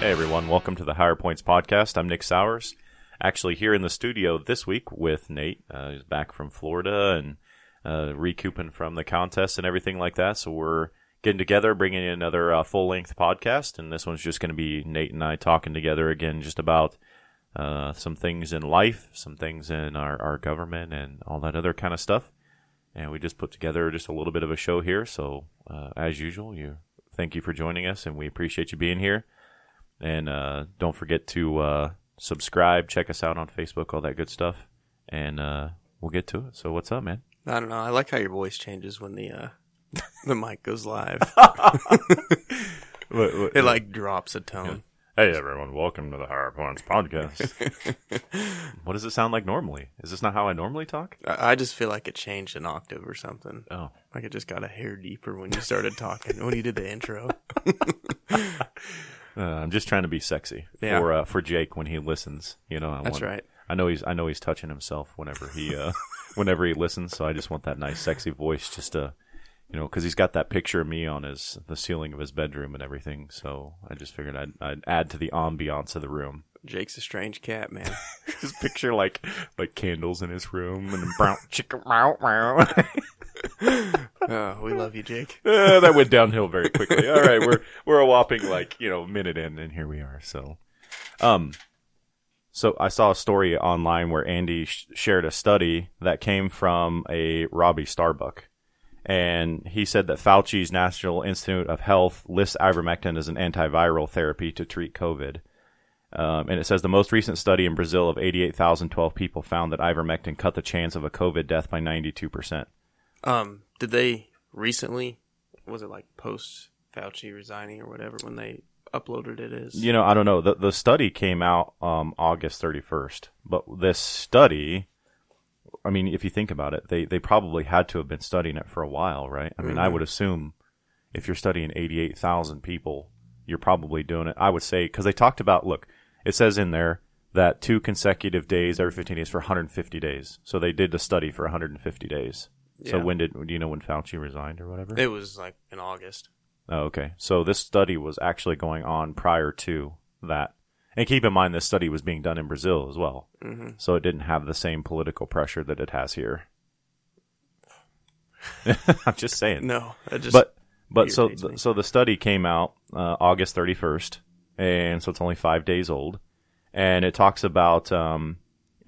Hey everyone, welcome to the Higher Points podcast. I'm Nick Sowers. Actually, here in the studio this week with Nate. Uh, he's back from Florida and uh, recouping from the contest and everything like that. So we're getting together, bringing in another uh, full length podcast, and this one's just going to be Nate and I talking together again, just about uh, some things in life, some things in our, our government, and all that other kind of stuff. And we just put together just a little bit of a show here. So uh, as usual, you thank you for joining us, and we appreciate you being here. And uh, don't forget to uh, subscribe, check us out on Facebook, all that good stuff, and uh, we'll get to it. So what's up, man? I don't know. I like how your voice changes when the uh, the mic goes live. What- what- it like drops a tone. Hey everyone, welcome to the Higher Points podcast. what does it sound like normally? Is this not how I normally talk? I I just feel like it changed an octave or something. Oh, Like it just got a hair deeper when you started talking. when you did the intro. Uh, I'm just trying to be sexy Yeah. for uh, for Jake when he listens. You know, I That's want- right. I know he's I know he's touching himself whenever he uh, whenever he listens. So I just want that nice, sexy voice, just to you know, because he's got that picture of me on his the ceiling of his bedroom and everything. So I just figured I'd, I'd add to the ambiance of the room. Jake's a strange cat, man. Just picture like like candles in his room and brown chicken. oh, we love you, Jake. Uh, that went downhill very quickly. All right, we're we're a whopping like you know minute in, and here we are. So, um, so I saw a story online where Andy sh- shared a study that came from a Robbie Starbuck, and he said that Fauci's National Institute of Health lists ivermectin as an antiviral therapy to treat COVID. Um, and it says the most recent study in Brazil of 88,012 people found that ivermectin cut the chance of a COVID death by 92%. Um, did they recently? Was it like post Fauci resigning or whatever when they uploaded it is? You know, I don't know. The the study came out um, August 31st, but this study, I mean, if you think about it, they they probably had to have been studying it for a while, right? I mean, I would assume if you're studying 88,000 people, you're probably doing it. I would say because they talked about look, it says in there that two consecutive days every 15 days for 150 days. So they did the study for 150 days. So Yeah. when did do you know when Fauci resigned or whatever? It was like in August. Oh, okay. So this study was actually going on prior to that. And keep in mind, this study was being done in Brazil as well. Mm-hmm. So it didn't have the same political pressure that it has here. I'm just saying. No, just but but so me. so the study came out uh, August 31st, and so it's only five days old, and it talks about um,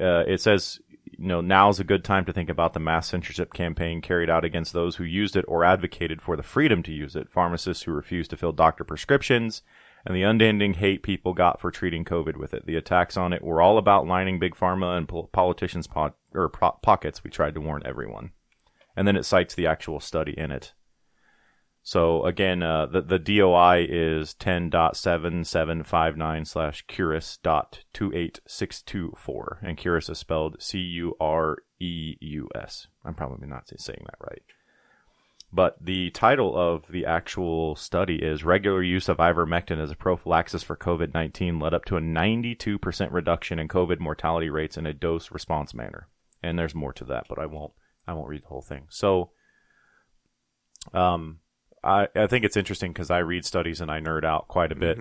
uh, it says you know now's a good time to think about the mass censorship campaign carried out against those who used it or advocated for the freedom to use it, pharmacists who refused to fill doctor prescriptions. And the unending hate people got for treating COVID with it. The attacks on it were all about lining big pharma and pol- politicians' po- or pro- pockets. We tried to warn everyone. And then it cites the actual study in it. So again, uh, the the DOI is ten dot seven seven five nine slash Cureus dot two eight six two four, and Cureus is spelled C U R E U S. I'm probably not saying that right. But the title of the actual study is Regular Use of Ivermectin as a Prophylaxis for COVID 19 led up to a 92% reduction in COVID mortality rates in a dose response manner. And there's more to that, but I won't I won't read the whole thing. So um I, I think it's interesting because I read studies and I nerd out quite a bit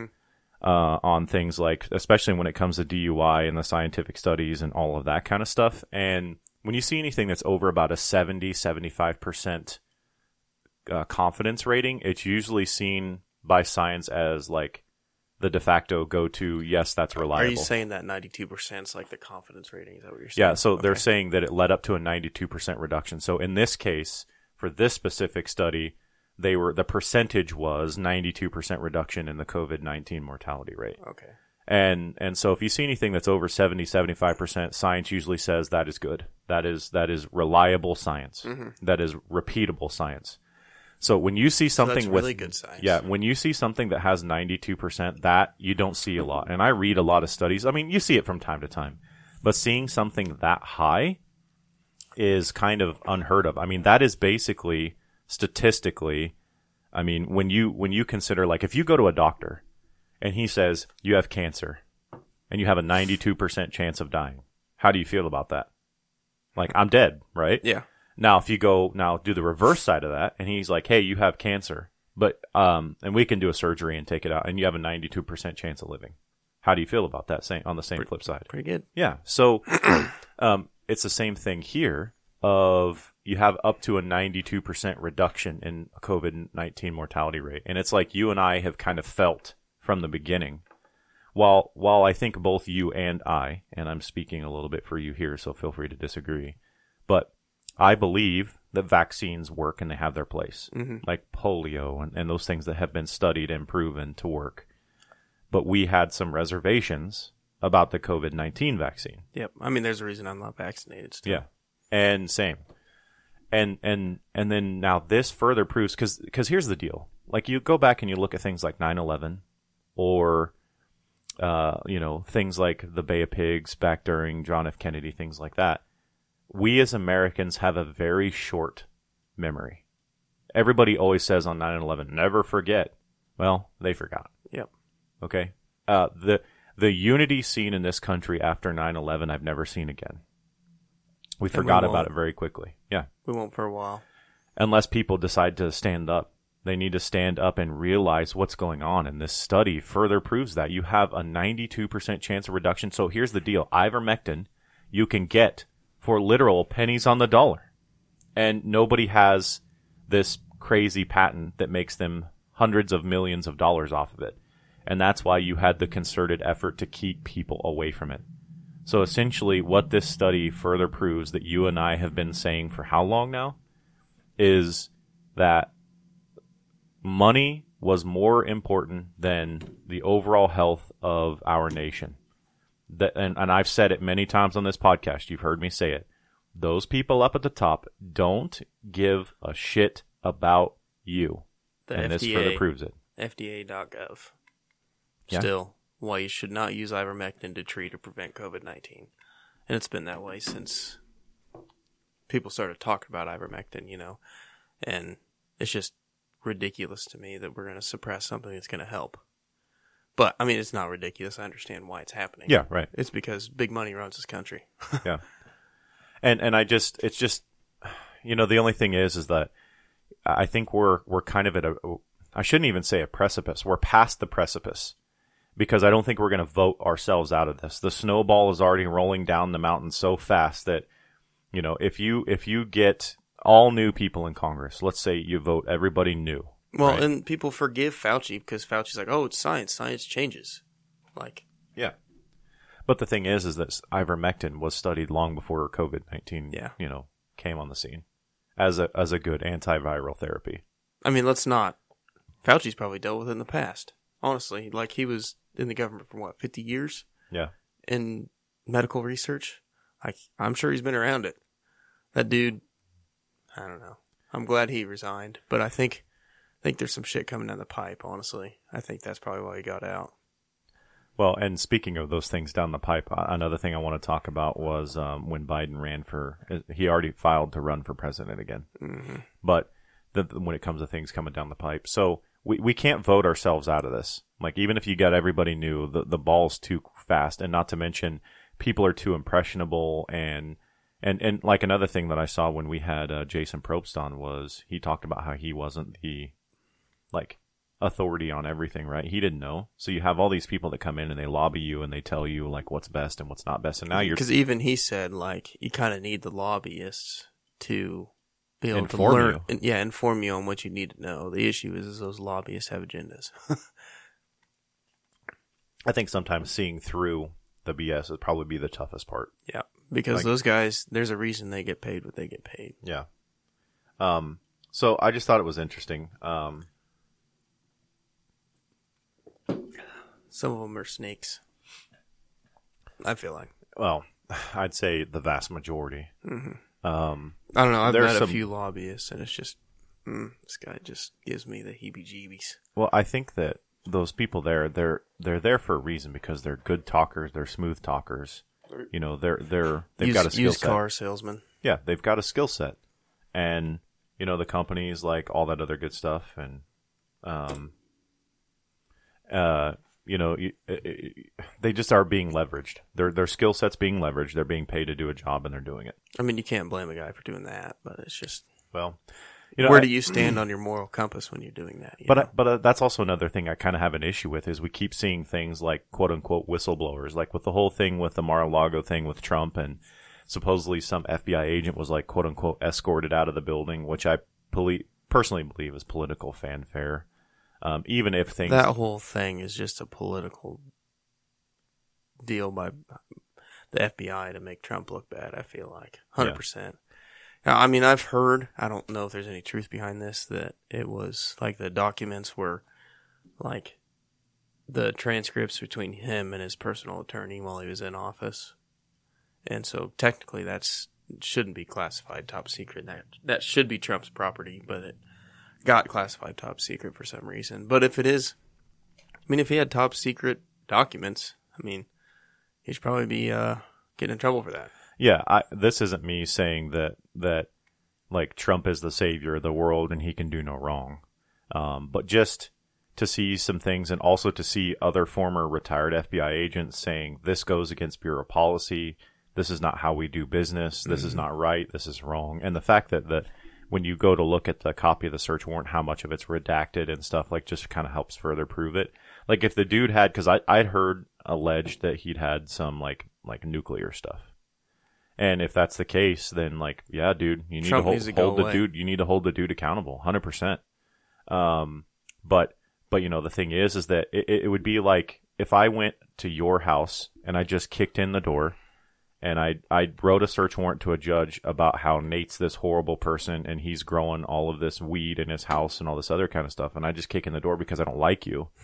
uh, on things like, especially when it comes to DUI and the scientific studies and all of that kind of stuff. And when you see anything that's over about a 70, 75% uh, confidence rating, it's usually seen by science as like the de facto go to, yes, that's reliable. Are you saying that ninety two percent is like the confidence rating? Is that what you're saying? Yeah, so they're saying that it led up to a 92% reduction. So in this case, for this specific study, they were the percentage was 92% reduction in the COVID-19 mortality rate. Okay. And and so if you see anything that's over 70 75%, science usually says that is good. That is that is reliable science. Mm-hmm. That is repeatable science. So when you see something that's with really good science. yeah, when you see something that has 92%, that you don't see a lot. And I read a lot of studies. I mean, you see it from time to time. But seeing something that high is kind of unheard of. I mean, that is basically statistically, I mean, when you when you consider like if you go to a doctor and he says you have cancer and you have a 92% chance of dying. How do you feel about that? Like I'm dead, right? Yeah. Now, if you go now do the reverse side of that, and he's like, "Hey, you have cancer, But um, and we can do a surgery and take it out, and you have a 92% chance of living. How do you feel about that? Same on the same flip side. Pretty good. Yeah. So um, it's the same thing here. Of you have up to a 92% reduction in COVID 19 mortality rate, and it's like you and I have kind of felt from the beginning. While while I think both you and I, and I'm speaking a little bit for you here, so feel free to disagree, but I believe that vaccines work and they have their place, hmm like polio and, and those things that have been studied and proven to work. But we had some reservations about the COVID 19 vaccine. Yep. I mean, there's a reason I'm not vaccinated. Still. Yeah. And same. And and and then now this further proves cuz cuz here's the deal. Like you go back and you look at things like 9/11 or uh you know, things like the Bay of Pigs back during John F Kennedy things like that. We as Americans have a very short memory. Everybody always says on 9/11, never forget. Well, they forgot. Yep. Okay. Uh, the the unity seen in this country after 9/11, I've never seen again. We And we forgot about it very quickly. Yeah. We won't for a while. Unless people decide to stand up, they need to stand up and realize what's going on. And this study further proves that you have a 92% chance of reduction. So here's the deal: ivermectin you can get for literal pennies on the dollar, and nobody has this crazy patent that makes them hundreds of millions of dollars off of it. And that's why you had the concerted effort to keep people away from it. So essentially, what this study further proves that you and I have been saying for how long now is that money was more important than the overall health of our nation. That, and, and I've said it many times on this podcast. You've heard me say it. Those people up at the top don't give a shit about you. The and this further proves it. FDA.gov. Still, why you should not use ivermectin to treat or prevent COVID 19. And it's been that way since people started talking about ivermectin, you know. And it's just ridiculous to me that we're going to suppress something that's going to help. But, I mean, it's not ridiculous. I understand why it's happening. Yeah, right. It's because big money runs this country. yeah. And and I just it's just you know the only thing is is that I think we're we're kind of at a I shouldn't even say a precipice. We're past the precipice because I don't think we're going to vote ourselves out of this. The snowball is already rolling down the mountain so fast that you know if you if you get all new people in Congress, let's say you vote everybody new. Well, Right. and people forgive Fauci because Fauci's like, oh, it's science. Science changes. Like, Yeah. But the thing is, is that ivermectin was studied long before COVID nineteen, Yeah. you know, came on the scene as a as a good antiviral therapy. I mean, let's not. Fauci's probably dealt with it in the past. Honestly, like he was in the government for what, 50 years Yeah. in medical research? Like, I'm sure he's been around it. That dude, I don't know. I'm glad he resigned, but I think, I think there's some shit coming down the pipe, honestly. I think that's probably why he got out. Well, and speaking of those things down the pipe, another thing I want to talk about was um, when Biden ran for. uh, He already filed to run for president again, hmm but the, when it comes to things coming down the pipe, so we we can't vote ourselves out of this. Like even if you got everybody new, the the ball's too fast, and not to mention people are too impressionable and. And and like another thing that I saw when we had uh, Jason Probst on was he talked about how he wasn't the like authority on everything, right? He didn't know. So you have all these people that come in and they lobby you and they tell you like what's best and what's not best. And now you're Because even he said, like, you kind of need the lobbyists to be able Inform to learn. you. and- yeah, inform you on what you need to know. The issue is, is those lobbyists have agendas. I think sometimes seeing through the BS would probably be the toughest part. yeah, because Like- those guys, there's a reason they get paid what they get paid. Yeah. Um so I just thought it was interesting. Um Some of them are snakes. I feel like. well, I'd say the vast majority. hmm Um I don't know. I've met some- a few lobbyists, and it's just mm, this guy just gives me the heebie-jeebies. well, I think that those people there, they're they're there for a reason because they're good talkers, they're smooth talkers. You know, they're they're they've Used, got a skill used set. car salesman. yeah, they've got a skill set, and you know the companies like all that other good stuff, and um, uh, you know, you, uh, uh, they just are being leveraged. Their their skill sets being leveraged. They're being paid to do a job, and they're doing it. I mean, you can't blame a guy for doing that, but it's just Well, You know, where I- do you stand on your moral compass when you're doing that? you But uh, but uh, that's also another thing I kind of have an issue with is we keep seeing things like quote unquote whistleblowers, like with the whole thing with the Mar-a-Lago thing with Trump, and supposedly some FBI agent was like quote unquote escorted out of the building, which I poli- personally believe is political fanfare. Um, even if things that whole thing is just a political deal by the FBI to make Trump look bad. I feel like hundred percent. I mean, I've heard. I don't know if there's any truth behind this. That it was like the documents were like the transcripts between him and his personal attorney while he was in office, and so technically that's shouldn't be classified top secret. That that should be Trump's property, but it got classified top secret for some reason. But if it is, I mean, if he had top secret documents, I mean, he should probably be uh, getting in trouble for that. Yeah, I, this isn't me saying that that like Trump is the savior of the world and he can do no wrong, um, but just to see some things and also to see other former retired FBI agents saying this goes against bureau policy, this is not how we do business, this is not right, this is wrong, and the fact that that when you go to look at the copy of the search warrant, how much of it's redacted and stuff like just kind of helps further prove it. Like if the dude had, because I I'd heard alleged that he'd had some like like nuclear stuff. And if that's the case, then like, yeah, dude, you need Trump to hold, to hold the away. dude. You need to hold the dude accountable, hundred percent. Um, but but you know the thing is, is that it, it would be like if I went to your house and I just kicked in the door, and I I wrote a search warrant to a judge about how Nate's this horrible person and he's growing all of this weed in his house and all this other kind of stuff, and I just kick in the door because I don't like you.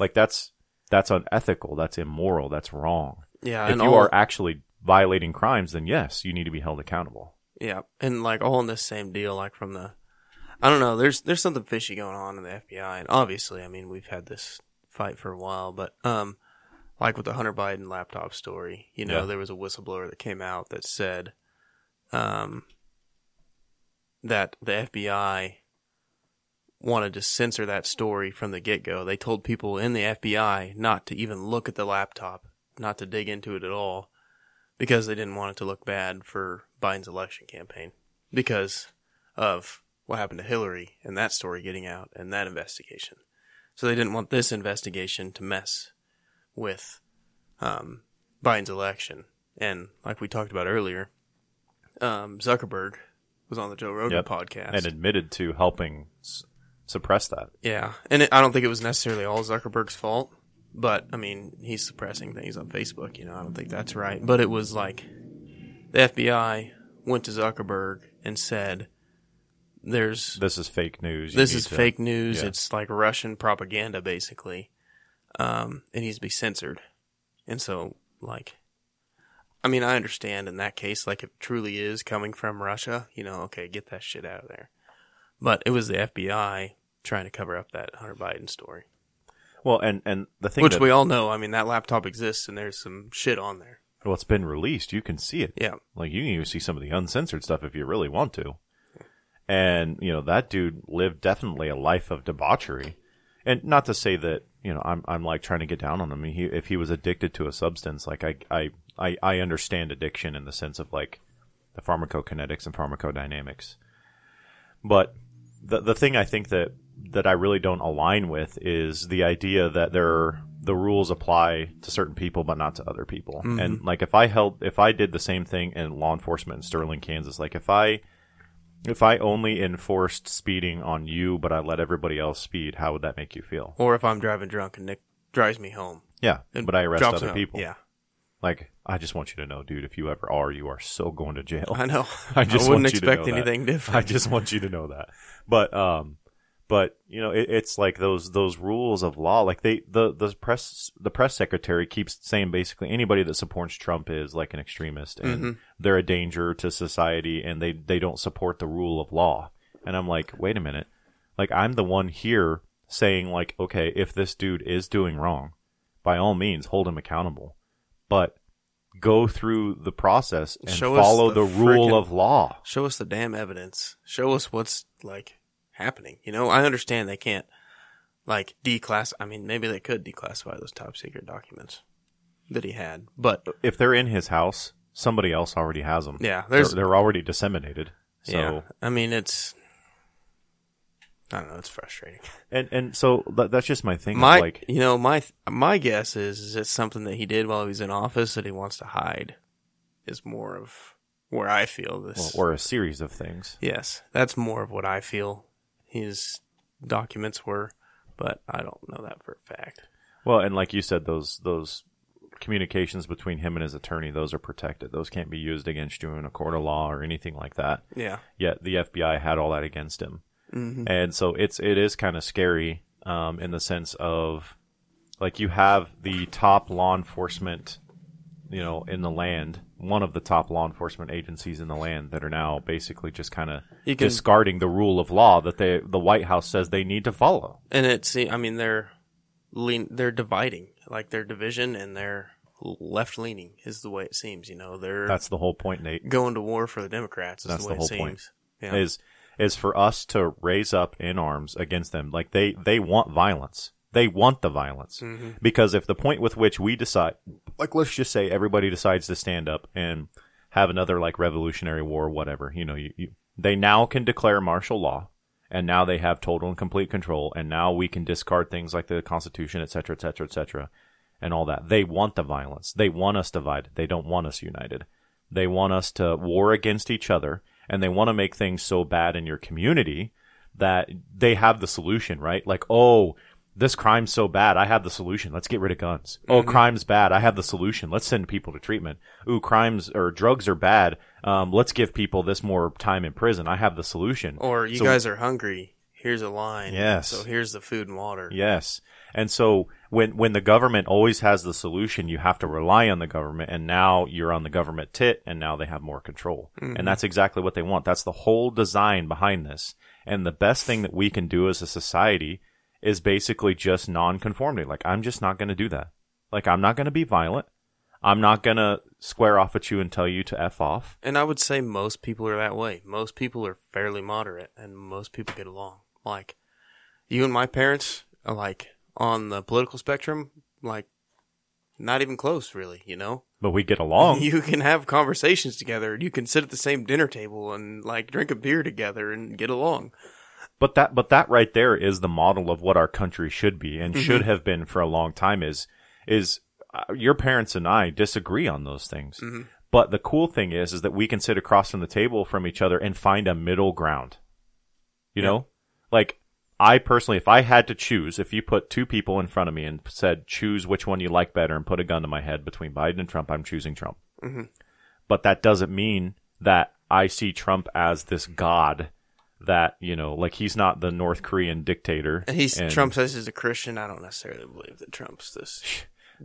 Like that's that's unethical. That's immoral. That's wrong Yeah, if you all, are actually violating crimes, then yes, you need to be held accountable. yeah, and like all in this same deal, like from the, I don't know, there's there's something fishy going on in the FBI, and obviously, I mean, we've had this fight for a while, but um, like with the Hunter Biden laptop story, you know, Yeah. there was a whistleblower that came out that said, um, that the FBI wanted to censor that story from the get go. They told people in the FBI not to even look at the laptop, not to dig into it at all, because they didn't want it to look bad for Biden's election campaign because of what happened to Hillary and that story getting out and that investigation. So they didn't want this investigation to mess with um, Biden's election. And like we talked about earlier, um, Zuckerberg was on the Joe Rogan Yep. podcast. And admitted to helping s- suppress that. Yeah, and it, I don't think it was necessarily all Zuckerberg's fault, but I mean, he's suppressing things on Facebook. You know, I don't think that's right. But it was like the FBI went to Zuckerberg and said, "There's This is fake news. You this is to- fake news. yeah. It's like Russian propaganda, basically. Um, it needs to be censored." And so, like, I mean, I understand in that case, like, if it truly is coming from Russia, you know, okay, get that shit out of there. But it was the FBI trying to cover up that Hunter Biden story, Well, and and the thing which that, we all know. I mean, that laptop exists, and there's some shit on there. well, it's been released. You can see it. Yeah, Like you can even see some of the uncensored stuff if you really want to. And you know that dude lived definitely a life of debauchery, and not to say that you know I'm I'm like trying to get down on him. I mean, he, if he was addicted to a substance, like I I I, I understand addiction in the sense of like the pharmacokinetics and pharmacodynamics, but the the thing I think that that I really don't align with is the idea that there are, the rules apply to certain people but not to other people. Mm-hmm. And like if I held if I did the same thing in law enforcement in Sterling, Kansas, like if I if I only enforced speeding on you but I let everybody else speed, how would that make you feel? or if I'm driving drunk and Nick drives me home, Yeah, and but I arrest other people. Yeah, Like I just want you to know, dude, if you ever are, you are so going to jail. I know. I just wouldn't you to expect know that. anything different. I just want you to know that. But um, but you know, it, it's like those those rules of law. Like they the the press the press secretary keeps saying basically anybody that supports Trump is like an extremist and Mhm. they're a danger to society and they they don't support the rule of law. And I'm like, wait a minute, like I'm the one here saying like, okay, if this dude is doing wrong, by all means hold him accountable, but go through the process and Show follow the the, rule frickin- of law. Show us the damn evidence. Show us what's like happening. You know, I understand they can't like declass. I mean, maybe they could declassify those top secret documents that he had, but if they're in his house, somebody else already has them. yeah, they're, they're already disseminated. So yeah. I mean, it's I don't know. It's frustrating. And and so that, that's just my thing. My, like, you know, my my guess is is it's something that he did while he was in office that he wants to hide. Is more of where I feel this. or a series of things. yes, that's more of what I feel his documents were, but I don't know that for a fact. Well, and like you said, those those communications between him and his attorney, those are protected. Those can't be used against you in a court of law or anything like that. Yeah. Yet the FBI had all that against him, and so it's it is kind of scary um, in the sense of like you have the top law enforcement, you know, in the land, one of the top law enforcement agencies in the land that are now basically just kind of discarding the rule of law that they the White House says they need to follow. And it's, I mean, they're lean, they're dividing, like their division and they're left leaning is the way it seems. You know, they're That's the whole point, Nate. going to war for the Democrats. Is That's the way the whole it seems. point. Yeah. is is for us to raise up in arms against them. Like they they want violence. They want the violence Mm-hmm. because if the point with which we decide, like let's just say everybody decides to stand up and have another like revolutionary war, or whatever, you know, you, you they now can declare martial law. And now they have total and complete control, and now we can discard things like the Constitution, et cetera, et cetera, et cetera, and all that. They want the violence. They want us divided. They don't want us united. They want us to war against each other and they want to make things so bad in your community that they have the solution, right? Like, oh, this crime's so bad. I have the solution. Let's get rid of guns. Oh, crime's bad. I have the solution. Let's send people to treatment. Ooh, crimes or drugs are bad. Um, let's give people this more time in prison. I have the solution. or you So- guys are hungry. Here's a line. Yes. So here's the food and water. Yes. And so when when the government always has the solution, you have to rely on the government and now you're on the government tit and now they have more control. And that's exactly what they want. That's the whole design behind this. And the best thing that we can do as a society is basically just non-conformity. Like I'm just not going to do that. Like I'm not going to be violent. I'm not going to square off at you and tell you to F off. And I would say most people are that way. Most people are fairly moderate, and most people get along. Like you and my parents are like on the political spectrum, like not even close, really. You know, But we get along. you can have conversations together. You can sit at the same dinner table and like drink a beer together and get along. But that, but that right there is the model of what our country should be and should mm-hmm. have been for a long time. Is is uh, your parents and I disagree on those things. Mm-hmm. But the cool thing is, is that we can sit across from the table from each other and find a middle ground. You Yeah. know, like I personally, if I had to choose, if you put two people in front of me and said choose which one you like better and put a gun to my head between Biden and Trump, I'm choosing Trump. Mm-hmm. But that doesn't mean that I see Trump as this god that you know, like he's not the North Korean dictator. And he's And Trump says he's a Christian. I don't necessarily believe that Trump's this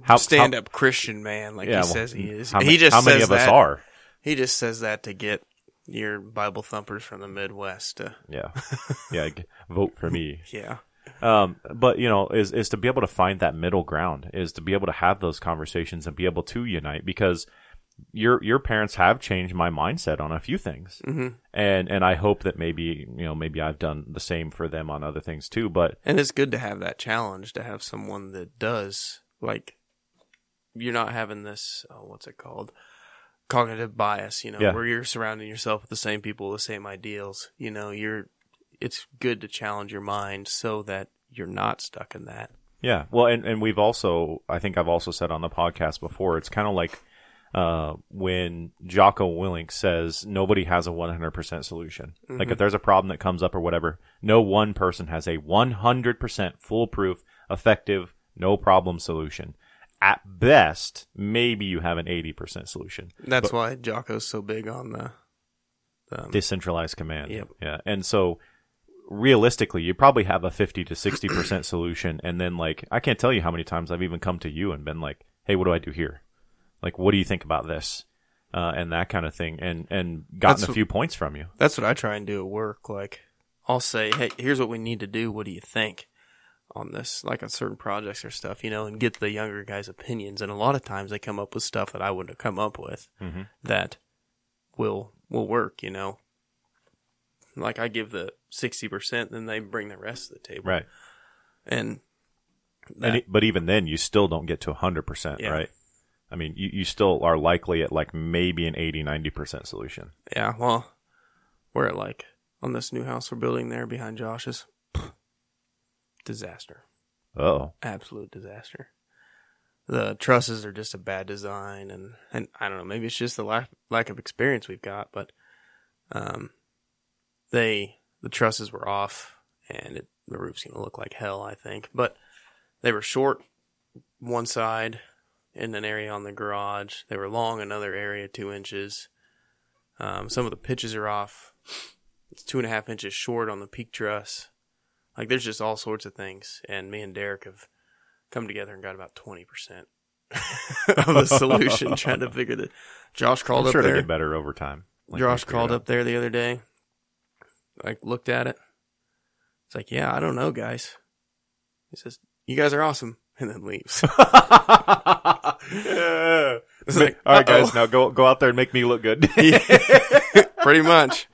how, stand up Christian man like Yeah, he well, says he is. How, he just how many says of us that- are? He just says that to get your Bible thumpers from the Midwest. To, Yeah, yeah. Vote for me. yeah. Um, but you know, is is to be able to find that middle ground, is to be able to have those conversations and be able to unite because your your parents have changed my mindset on a few things, mm-hmm. and and I hope that maybe you know maybe I've done the same for them on other things too. But And it's good to have that challenge to have someone that does like you're not having this oh, what's it called cognitive bias you know Yeah. where you're surrounding yourself with the same people the same ideals you know you're it's good to challenge your mind so that you're not stuck in that Yeah, well, and and we've also, I think I've also said on the podcast before, it's kind of like uh, when Jocko Willink says nobody has a 100% solution. Like if there's a problem that comes up or whatever, no one person has a 100% foolproof, effective, no problem solution. At best, maybe you have an 80% solution. that's why Jocko's so big on the, the um, Decentralized command. Yep. Yeah. And so realistically, you probably have a 50 to 60% solution. And then like, I can't tell you how many times I've even come to you and been like, Hey, what do I do here? Like, what do you think about this? Uh, and that kind of thing. And, and gotten That's a few points from you. That's what I try and do at work. Like, I'll say, "Hey, here's what we need to do. What do you think on this? Like on certain projects or stuff, you know, and get the younger guys' opinions. And a lot of times they come up with stuff that I wouldn't have come up with Mm-hmm. that will will work. You know, like I give the sixty percent, then they bring the rest of the table. Right. And And that, it, but even then, you still don't get to 100%, Yeah. right? I mean, you, you still are likely at like maybe an 80, 90% solution. yeah, well, we're at like on this new house we're building there behind Josh's. disaster. Oh, Absolute disaster. The trusses are just a bad design, and, and I don't know. Maybe it's just the lack lack of experience we've got, but um, they the trusses were off, and it, the roof's gonna look like hell, I think. But they were short one side in an area on the garage. They were long another area two inches. Um, some of the pitches are off. It's two and a half inches short on the peak truss. Like there's just all sorts of things, and me and Derek have come together and got about twenty percent of the solution, trying to figure the. Josh crawled I'm up sure there. they get better over time. Like Josh crawled up there the other day. I looked at it. It's like, yeah, I don't know, guys. He says, "You guys are awesome," and then leaves. Yeah. Like, All right, guys, now go go out there and make me look good. Pretty much.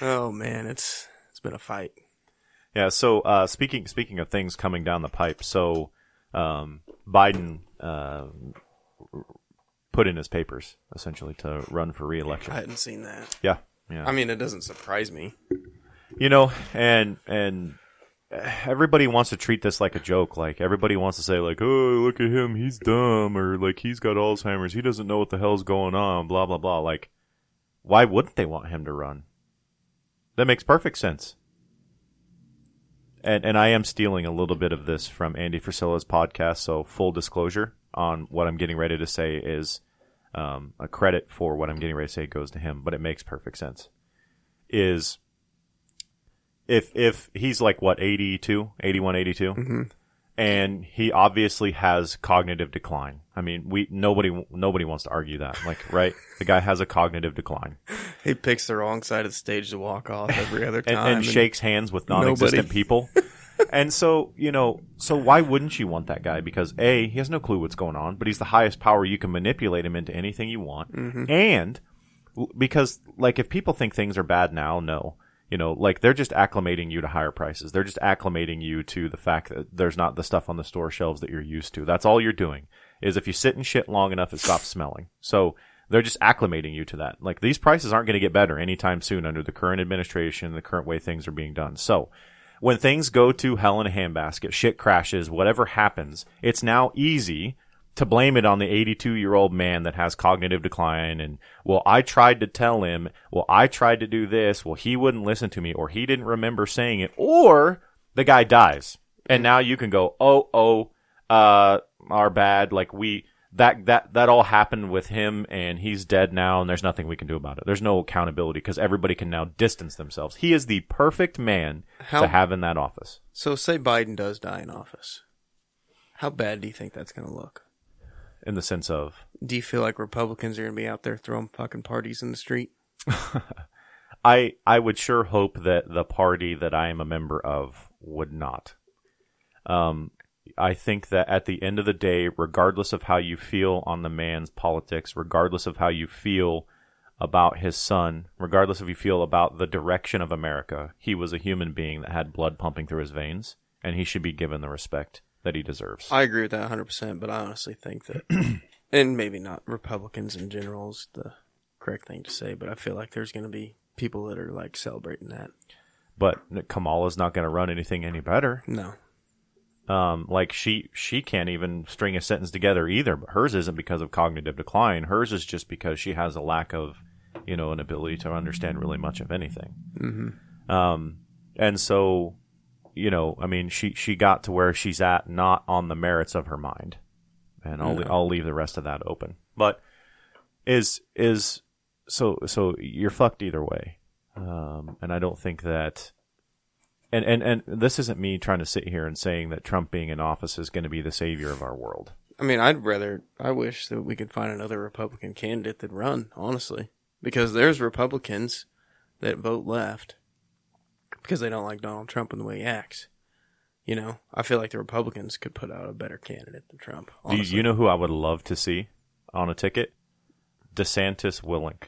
Oh man, it's it's been a fight. Yeah. So uh, speaking speaking of things coming down the pipe, so um, Biden uh, put in his papers essentially to run for reelection. I hadn't seen that. yeah. Yeah. I mean, it doesn't surprise me. you know, and and everybody wants to treat this like a joke. Like everybody wants to say like, "Oh, look at him, he's dumb," or like he's got Alzheimer's, he doesn't know what the hell's going on. Blah blah blah. Like, why wouldn't they want him to run? That makes perfect sense. And and I am stealing a little bit of this from Andy Frisella's podcast. So full disclosure on what I'm getting ready to say is um, a credit for what I'm getting ready to say goes to him, but it makes perfect sense. Is if if he's like what 82 81 82 Mm-hmm. and he obviously has cognitive decline. I mean we nobody nobody wants to argue that. Like right? The guy has a cognitive decline. He picks the wrong side of the stage to walk off every other and, time, and shakes hands with non-existent Nobody. people. And so you know so why wouldn't you want that guy? Because a he has no clue what's going on but he's the highest power. You can manipulate him into anything you want. And because like if people think things are bad now no you know like they're just acclimating you to higher prices. They're just acclimating you to the fact that there's not the stuff on the store shelves that you're used to. That's all you're doing is if you sit in shit long enough it stops smelling. So they're just acclimating you to that. Like these prices aren't going to get better anytime soon under the current administration the current way things are being done. So when things go to hell in a handbasket, shit crashes, whatever happens, it's now easy to blame it on the 82 year old man that has cognitive decline. And, well, I tried to tell him, well, I tried to do this, well, he wouldn't listen to me, or he didn't remember saying it, or the guy dies. And now you can go, oh, oh, uh, our bad. Like we, that, that, that all happened with him and he's dead now and there's nothing we can do about it. There's no accountability because everybody can now distance themselves. He is the perfect man How- to have in that office. So, say Biden does die in office. How bad do you think that's going to look? In the sense of Do you feel like Republicans are going to be out there throwing fucking parties in the street? I I would sure hope that the party that I am a member of would not. Um, I think that at the end of the day, regardless of how you feel on the man's politics, regardless of how you feel about his son, regardless of you feel about the direction of America, he was a human being that had blood pumping through his veins, and he should be given the respect that he deserves. I agree with that 100%, but I honestly think that, and maybe not Republicans in general is the correct thing to say, but I feel like there's going to be people that are like celebrating that. but Kamala's not going to run anything any better. No. um, like she she can't even string a sentence together either. But hers isn't because of cognitive decline. Hers is just because she has a lack of, you know, an ability to understand really much of anything. Mm-hmm. Um, and so, you know, I mean, she she got to where she's at not on the merits of her mind, and I'll. I'll leave the rest of that open. But is is so so you're fucked either way, um, and I don't think that and, and and this isn't me trying to sit here and saying that Trump being in office is going to be the savior of our world. I mean, I'd rather, I wish that we could find another Republican candidate that run, honestly, because there's Republicans that vote left because they don't like Donald Trump and the way he acts. You know, I feel like the Republicans could put out a better candidate than Trump. Do you, you know who I would love to see on a ticket? DeSantis Willink,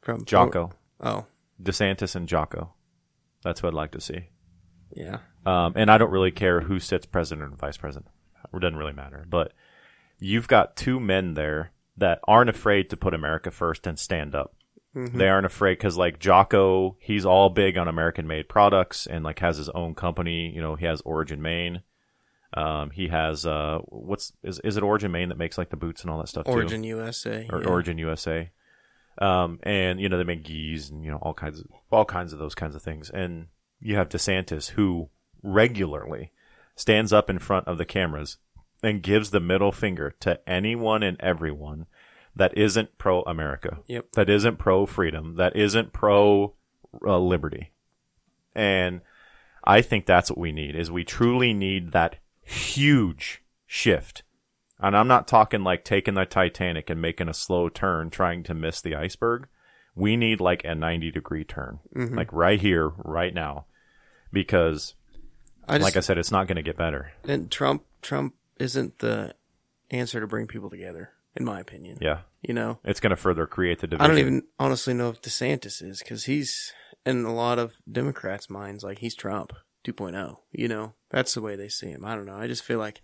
From Jocko, Oh, DeSantis and Jocko. That's what I'd like to see. yeah. Um, and I don't really care who sits president or vice president. It doesn't really matter. But you've got two men there that aren't afraid to put America first and stand up. They aren't afraid because like Jocko, he's all big on American made products and like has his own company. You know, he has Origin Maine. Um, he has uh, what's is is it Origin Maine that makes like the boots and all that stuff too? Origin USA. or yeah. Origin USA. Um, and you know they make gis and you know all kinds of all kinds of those kinds of things. And you have DeSantis who regularly stands up in front of the cameras and gives the middle finger to anyone and everyone that isn't pro America, Yep. that isn't pro freedom, that isn't pro uh, liberty. And I think that's what we need is we truly need that huge shift. And I'm not talking like taking the Titanic and making a slow turn trying to miss the iceberg. We need like a 90 degree turn, like right here, right now, because I just like I said, it's not going to get better. and Trump Trump isn't the answer to bring people together, in my opinion. Yeah. You know, It's going to further create the division. I don't even honestly know if DeSantis is because he's in a lot of Democrats' minds like he's Trump 2.0. You know, that's the way they see him. I don't know. I just feel like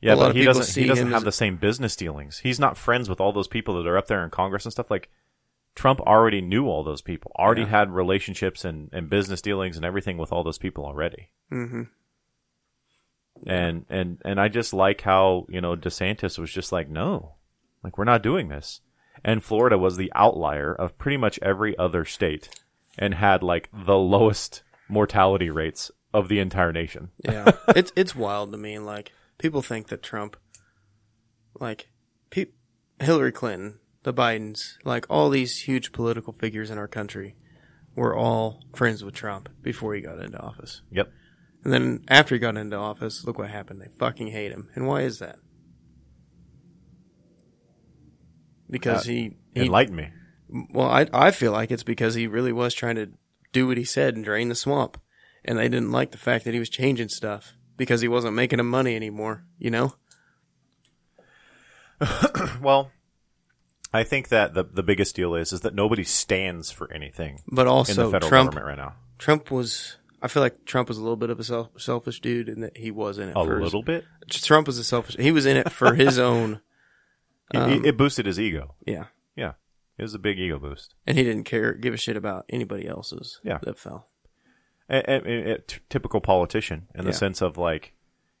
Yeah, but he doesn't. He doesn't have as- the same business dealings. He's not friends with all those people that are up there in Congress and stuff. Like Trump already knew all those people. Already Yeah. had relationships and, and business dealings and everything with all those people already. hmm And and and I just like how you know DeSantis was just like, no, like we're not doing this. And Florida was the outlier of pretty much every other state, and had like the lowest mortality rates of the entire nation. Yeah, it's it's wild to me. Like people think that Trump, like pe- Hillary Clinton, the Bidens, like all these huge political figures in our country, were all friends with Trump before he got into office. Yep. And then after he got into office, look what happened. They fucking hate him. And why is that? Because Uh, he, he Enlighten me. well, I I feel like it's because he really was trying to do what he said and drain the swamp, and they didn't like the fact that he was changing stuff because he wasn't making them money anymore. You know? Well, I think that the the biggest deal is is that nobody stands for anything But also, in the federal Trump government right now. Trump was. I feel like Trump was a little bit of a self, selfish dude, and that he was in it. A for his- little bit. Trump was a selfish. He was in it for his own. It- Um, it, it boosted his ego. Yeah, Yeah, it was a big ego boost. and he didn't care, give a shit about anybody else's. Yeah. that fell. A, a- a- a t- typical politician in the Yeah. sense of like,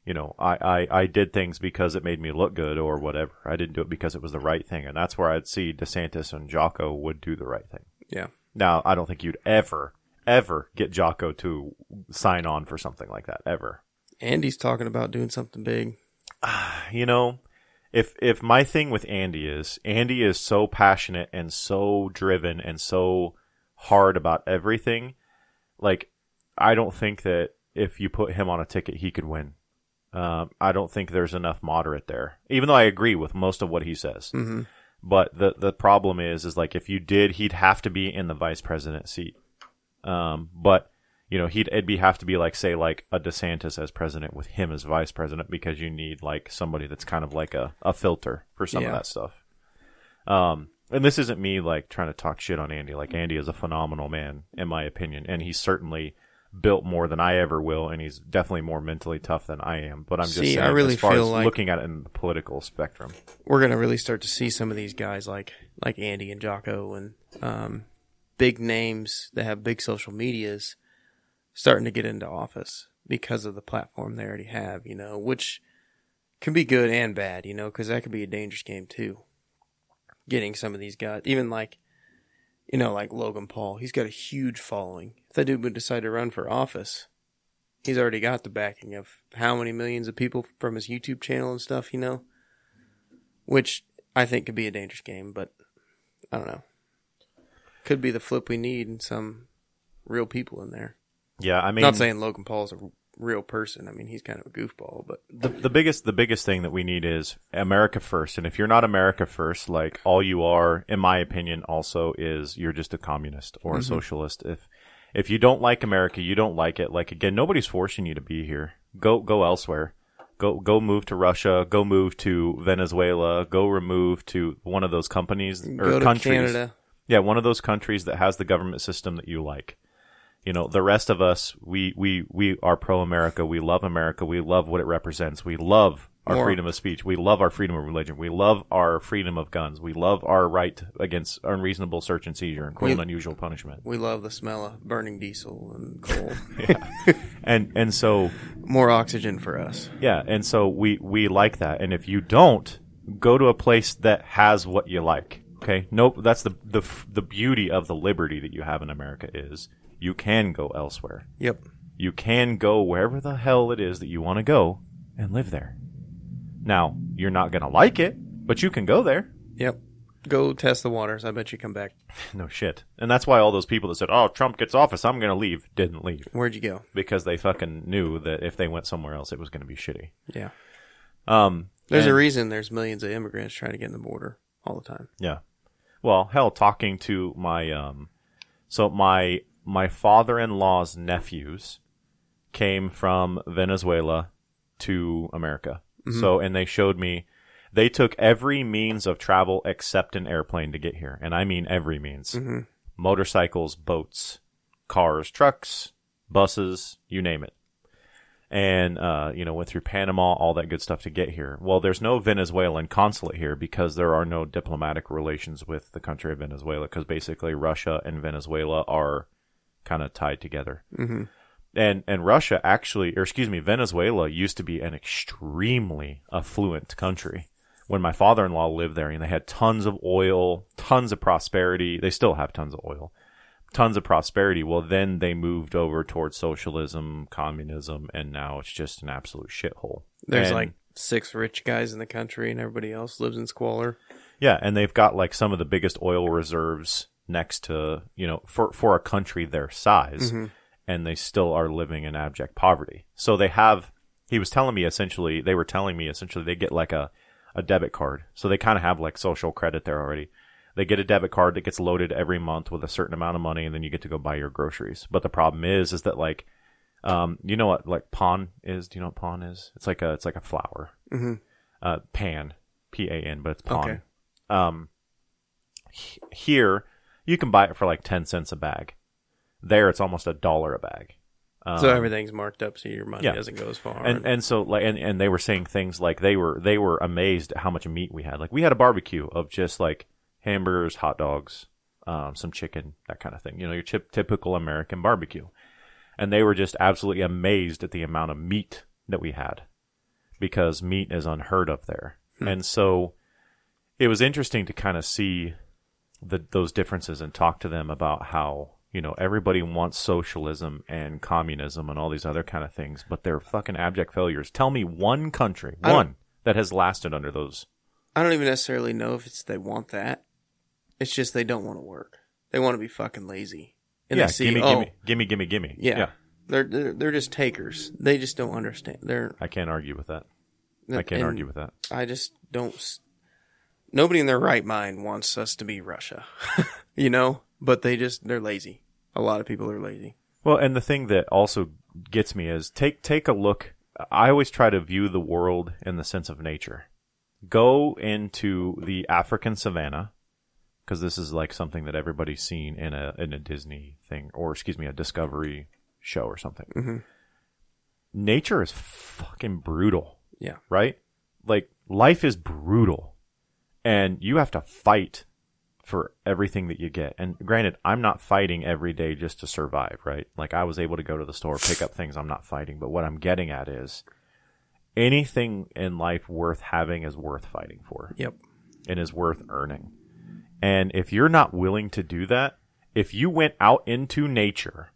you know, I, I I did things because it made me look good or whatever. I didn't do it because it was the right thing, and that's where I'd see DeSantis and Jocko would do the right thing. Yeah, Now, I don't think you'd ever ever get Jocko to sign on for something like that ever. Andy's talking about doing something big. you know, if if my thing with Andy is Andy is so passionate and so driven and so hard about everything, like I don't think that if you put him on a ticket, he could win. Um, I don't think there's enough moderate there, even though I agree with most of what he says. hmm But the the problem is, is like if you did, he'd have to be in the vice president seat. Um, but you know, he'd it'd be have to be like say like a DeSantis as president with him as vice president because you need like somebody that's kind of like a, a filter for some of that stuff. Um, and this isn't me like trying to talk shit on Andy. Like Andy is a phenomenal man in my opinion, and he's certainly built more than I ever will, and he's definitely more mentally tough than I am. But I'm just See, saying, I really as far feel as like- looking at it in the political spectrum. we're gonna really start to see some of these guys like like Andy and Jocko and um, big names that have big social medias starting to get into office because of the platform they already have, you know, which can be good and bad, you know, because that could be a dangerous game too. Getting some of these guys, even like, you know, like Logan Paul, he's got a huge following. If that dude would decide to run for office, he's already got the backing of how many millions of people from his YouTube channel and stuff, you know which I think could be a dangerous game, but I don't know. Could be the flip we need and some real people in there. Yeah, I mean, Not saying Logan Paul's a real person. I mean, he's kind of a goofball, but the the biggest the biggest thing that we need is America first. And if you're not America first, like all you are, in my opinion, also is you're just a communist or a mm-hmm. socialist. If if you don't like America, you don't like it. Like again, nobody's forcing you to be here. Go go elsewhere. Go go move to Russia. Go move to Venezuela. Go remove to one of those companies or go to countries. Canada. Yeah, one of those countries that has the government system that you like. You know, the rest of us, we we we are pro America. We love America. We love what it represents. We love our More- freedom of speech. We love our freedom of religion. We love our freedom of guns. We love our right against unreasonable search and seizure and cruel and unusual punishment. We love the smell of burning diesel and coal. And and so More oxygen for us. yeah, and so we we like that. And if you don't, go to a place that has what you like. Okay? Nope, that's the the the beauty of the liberty that you have in America is you can go elsewhere. Yep. You can go wherever the hell it is that you want to go and live there. Now, you're not going to like it, but you can go there. Yep. Go test the waters. I bet you come back. No shit. And that's why all those people that said, "Oh, Trump gets office, I'm going to leave," didn't leave Where'd you go? because they fucking knew that if they went somewhere else, it was going to be shitty. Yeah. Um, There's a and- reason there's millions of immigrants trying to get in the border all the time. Yeah. Well, hell, talking to my um, so my my father-in-law's nephews came from Venezuela to America. So, and they showed me they took every means of travel except an airplane to get here, and I mean every means: motorcycles, boats, cars, trucks, buses, you name it. And uh, you know, went through Panama, all that good stuff to get here. Well, there's no Venezuelan consulate here because there are no diplomatic relations with the country of Venezuela because basically Russia and Venezuela are kind of tied together. Mm-hmm. And and Russia actually, or excuse me, Venezuela used to be an extremely affluent country when my father-in-law lived there, and they had tons of oil, tons of prosperity. They still have tons of oil, tons of prosperity. Well, then they moved over towards socialism, communism, and now it's just an absolute shithole. There's And- like six rich guys in the country, and everybody else lives in squalor. Yeah, and they've got like some of the biggest oil reserves next to you know for for a country their size, mm-hmm. and they still are living in abject poverty. So they have. He was telling me essentially they were telling me essentially they get like a a debit card, so they kind of have like social credit there already. They get a debit card that gets loaded every month with a certain amount of money, and then you get to go buy your groceries. But the problem is, is that like, um, you know what like pawn is? Do you know what pawn is? It's like a it's like a flour, mm-hmm. uh, pan, P A N, but it's pawn. Okay. Um, he- here you can buy it for like ten cents a bag. There, it's almost a dollar a bag. so everything's marked up, so your money Um, yeah. doesn't go as far. And and so like and, and they were saying things like they were they were amazed at how much meat we had. Like we had a barbecue of just like hamburgers, hot dogs, um, some chicken, that kind of thing. You know, your chip, typical American barbecue. And they were just absolutely amazed at the amount of meat that we had because meat is unheard of there. And so it was interesting to kind of see the, those differences and talk to them about how you know everybody wants socialism and communism and all these other kind of things, but they're fucking abject failures. Tell me one country, one that has lasted under those. I don't even necessarily know if it's they want that. It's just they don't want to work. They want to be fucking lazy. And yeah, they see, gimme, oh, gimme, gimme, gimme, gimme. yeah, They're, they're they're just takers. They just don't understand. They're I can't argue with that. I can't argue with that. I just don't. Nobody in their right mind wants us to be Russia, you know. But they just they're lazy. A lot of people are lazy. Well, and the thing that also gets me is take take a look. I always try to view the world in the sense of nature. Go into the African savannah because this is like something that everybody's seen in a in a Disney thing or excuse me a Discovery show or something. Mm-hmm. Nature is fucking brutal, Yeah, right? Like life is brutal, and you have to fight for everything that you get. And granted, I'm not fighting every day just to survive, right? Like I was able to go to the store, pick up things I'm not fighting, but what I'm getting at is anything in life worth having is worth fighting for yep. and is worth earning. And if you're not willing to do that, if you went out into nature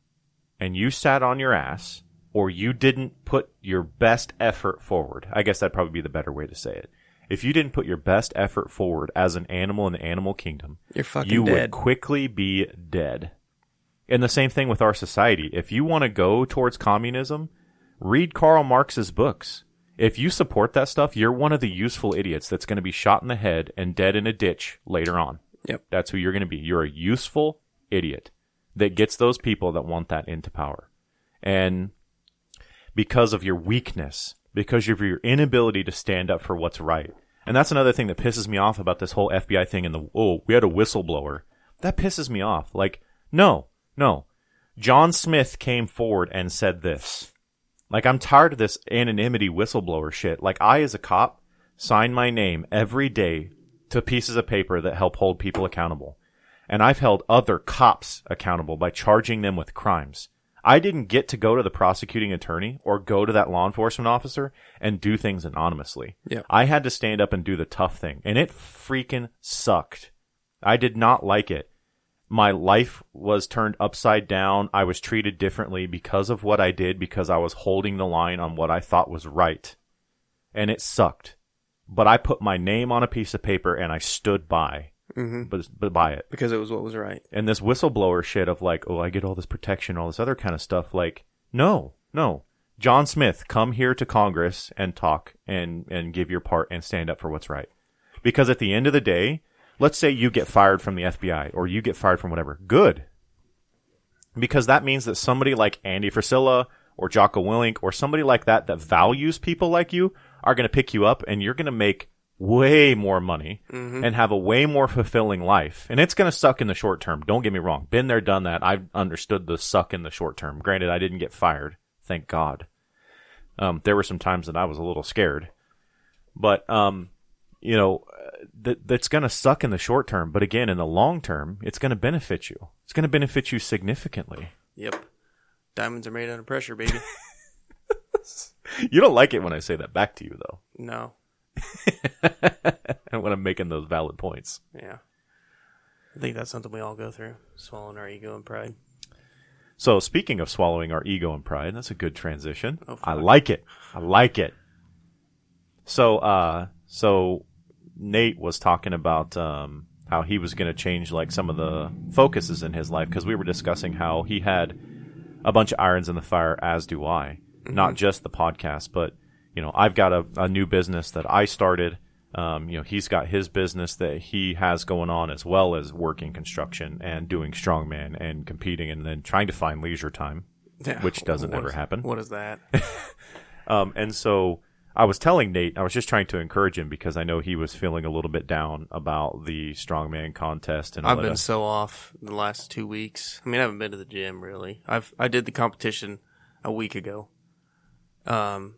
and you sat on your ass or you didn't put your best effort forward, I guess that'd probably be the better way to say it. If you didn't put your best effort forward as an animal in the animal kingdom, You're fucking you would quickly be dead. And the same thing with our society. If you want to go towards communism, read Karl Marx's books. If you support that stuff, you're one of the useful idiots that's going to be shot in the head and dead in a ditch later on. Yep. That's who you're going to be. You're a useful idiot that gets those people that want that into power. And because of your weakness, because of your inability to stand up for what's right. And that's another thing that pisses me off about this whole FBI thing and the, oh, we had a whistleblower. That pisses me off. Like, no, no. John Smith came forward and said this. Like I'm tired of this anonymity whistleblower shit. Like I, as a cop, sign my name every day to pieces of paper that help hold people accountable. And I've held other cops accountable by charging them with crimes. I didn't get to go to the prosecuting attorney or go to that law enforcement officer and do things anonymously. Yeah. I had to stand up and do the tough thing, and it freaking sucked. I did not like it. My life was turned upside down. I was treated differently because of what I did because I was holding the line on what I thought was right. And it sucked. But I put my name on a piece of paper and I stood by, Mm-hmm. but, but by it Because it was what was right. and this whistleblower shit of like, oh, I get all this protection, all this other kind of stuff. Like, no, no. John Smith, come here to Congress and talk and and give your part and stand up for what's right. Because at the end of the day, let's say you get fired from the FBI or you get fired from whatever. Good. Because that means that somebody like Andy Frisella or Jocko Willink or somebody like that that values people like you are going to pick you up and you're going to make way more money and have a way more fulfilling life. And it's going to suck in the short term. Don't get me wrong. Been there, done that. I've understood the suck in the short term. Granted, I didn't get fired. Thank God. Um, there were some times that I was a little scared, but, um, you know, uh, that, that's going to suck in the short term. But again, in the long term, it's going to benefit you. It's going to benefit you significantly. Yep. Diamonds are made under pressure, baby. You don't like it when I say that back to you, though, no. and when I'm making those valid points. Yeah. I think that's something we all go through, swallowing our ego and pride. So speaking of swallowing our ego and pride, that's a good transition. Oh, I like it. I like it. So, uh, so Nate was talking about, um, how he was going to change like some of the focuses in his life because we were discussing how he had a bunch of irons in the fire, as do I. Not just the podcast, but you know, I've got a, a new business that I started. Um, you know, he's got his business that he has going on as well as working construction and doing strongman and competing and then trying to find leisure time, Yeah. which doesn't What ever is- happen. What is that? Um, and so I was telling Nate, I was just trying to encourage him because I know he was feeling a little bit down about the strongman contest and I've that. been so off the last two weeks. I mean, I haven't been to the gym really. I've I did the competition a week ago, um,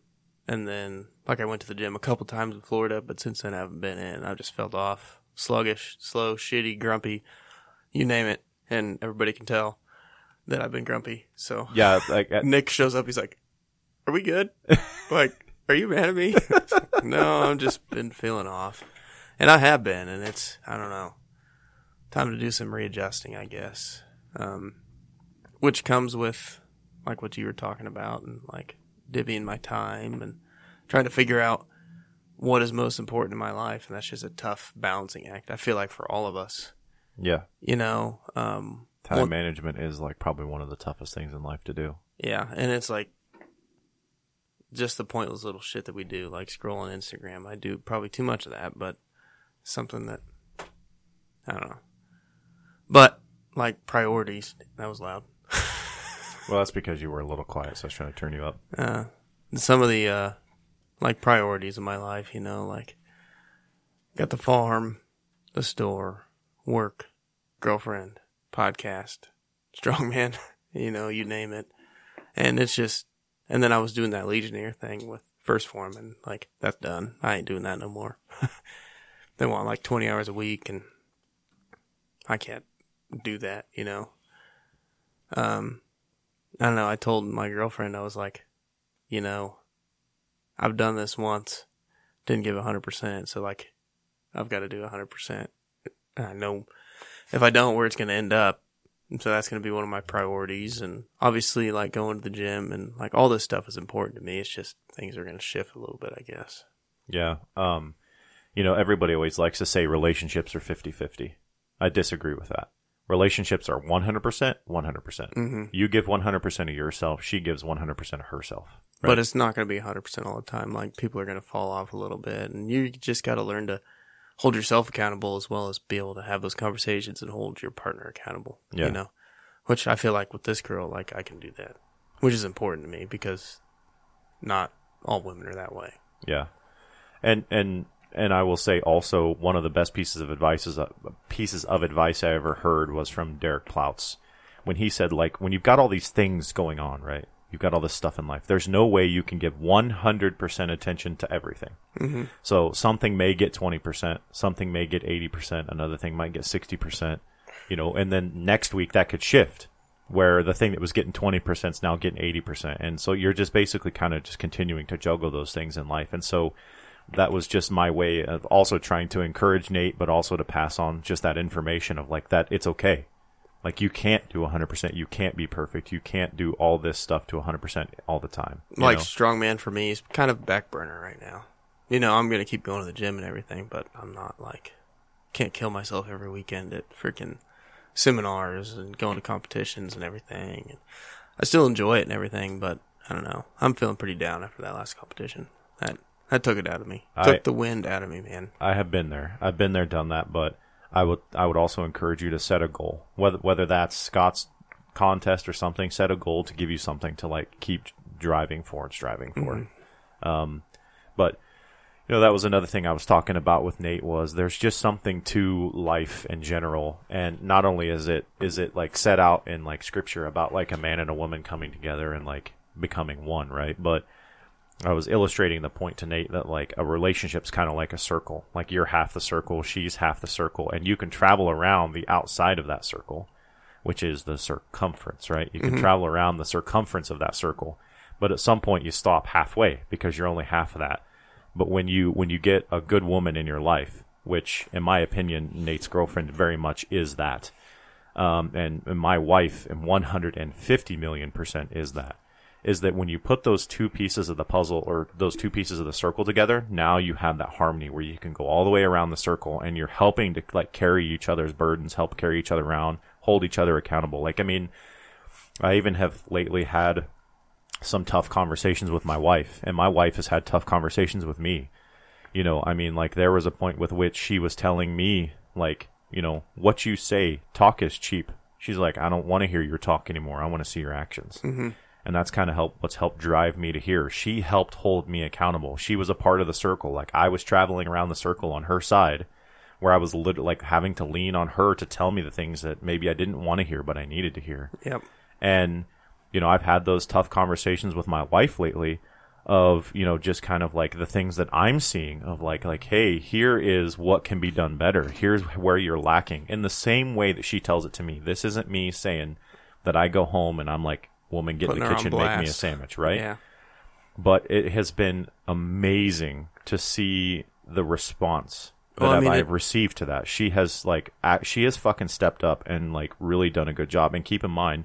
and then like I went to the gym a couple times in Florida, but since then I haven't been in. I've just felt off, sluggish, slow, shitty, grumpy, you name it, and everybody can tell that I've been grumpy. So yeah, like uh, Nick shows up, he's like, "Are we good? like, are you mad at me?" no, I've just been feeling off, and I have been, and it's I don't know, time to do some readjusting, I guess, um, which comes with like what you were talking about, and like divvying my time and trying to figure out what is most important in my life, and that's just a tough balancing act. I feel like for all of us, yeah, you know, um, time management is like probably one of the toughest things in life to do. Yeah, and it's like just the pointless little shit that we do, like scrolling Instagram. I do probably too much of that, but something that I don't know. But like priorities, that was loud. Well, that's because you were a little quiet, so I was trying to turn you up. Uh, some of the uh, like priorities in my life, you know, like got the farm, the store, work, girlfriend, podcast, strongman, you know, you name it. And it's just, and then I was doing that Legionnaire thing with 1st Phorm, and like that's done. I ain't doing that no more. they want like twenty hours a week, and I can't do that, you know. Um, I don't know. I told my girlfriend I was like, you know, I've done this once, didn't give hundred percent, so like, I've got to do hundred percent. I know if I don't, where it's going to end up. And so that's going to be one of my priorities. And obviously, like going to the gym and like all this stuff is important to me. It's just things are going to shift a little bit, I guess. Yeah. Um, you know, everybody always likes to say relationships are 50-50. I disagree with that. Relationships are 100%, 100%. percent Mm-hmm. You give 100% of yourself, she gives 100% of herself. But it's not going to be 100% all the time. Like people are going to fall off a little bit. And you just got to learn to hold yourself accountable as well as be able to have those conversations and hold your partner accountable. Yeah. You know, which I feel like with this girl, like I can do that, which is important to me because not all women are that way. Yeah, and and and I will say also one of the best pieces of advice is uh, pieces of advice I ever heard was from Derek Ploutz when he said like when you've got all these things going on right You've got all this stuff in life. There's no way you can give 100% attention to everything. Mm-hmm. So something may get 20%, something may get 80%, another thing might get 60%, you know, and then next week that could shift where the thing that was getting 20% is now getting 80%. And so you're just basically kind of just continuing to juggle those things in life. And so that was just my way of also trying to encourage Nate, but also to pass on just that information of like that it's okay. Like you can't do 100%. You can't be perfect. You can't do all this stuff to 100% all the time. Like know? strongman for me is kind of back burner right now. You know, I'm gonna keep going to the gym and everything, but I'm not like can't kill myself every weekend at freaking seminars and going to competitions and everything. And I still enjoy it and everything, but I don't know. I'm feeling pretty down after that last competition. That that took it out of me. I- took the wind out of me, man. I have been there. I've been there, done that, but I would I would also encourage you to set a goal. Whether whether that's Scott's contest or something, set a goal to give you something to like keep driving for, and striving for. Um, but you know that was another thing I was talking about with Nate was there's just something to life in general, and not only is it is it like set out in like scripture about like a man and a woman coming together and like becoming one, right? But I was illustrating the point to Nate that like a relationship's kind of like a circle. Like you're half the circle, she's half the circle, and you can travel around the outside of that circle, which is the circumference, right? You can travel around the circumference of that circle, but at some point you stop halfway because you're only half of that. But when you when you get a good woman in your life, which in my opinion Nate's girlfriend very much is that, um, and, and my wife and 150 million percent is that is that when you put those two pieces of the puzzle or those two pieces of the circle together, now you have that harmony where you can go all the way around the circle and you're helping to like carry each other's burdens, help carry each other around, hold each other accountable. Like I mean, I even have lately had some tough conversations with my wife, and my wife has had tough conversations with me. You know, I mean, like there was a point with which she was telling me, like, you know, what you say, talk is cheap. She's like, I don't want to hear your talk anymore. I want to see your actions. Mm-hmm. And that's kind of help what's helped drive me to here. She helped hold me accountable. She was a part of the circle. Like I was traveling around the circle on her side, where I was literally like having to lean on her to tell me the things that maybe I didn't want to hear, but I needed to hear. Yep. And, you know, I've had those tough conversations with my wife lately of, you know, just kind of like the things that I'm seeing of like, like, hey, here is what can be done better. Here's where you're lacking. In the same way that she tells it to me. This isn't me saying that I go home and I'm like, woman, get Putting in the kitchen, make me a sandwich, right? Yeah. But it has been amazing to see the response that Well, I mean, I've it- received to that. She has like, act, she has fucking stepped up and like really done a good job. And keep in mind,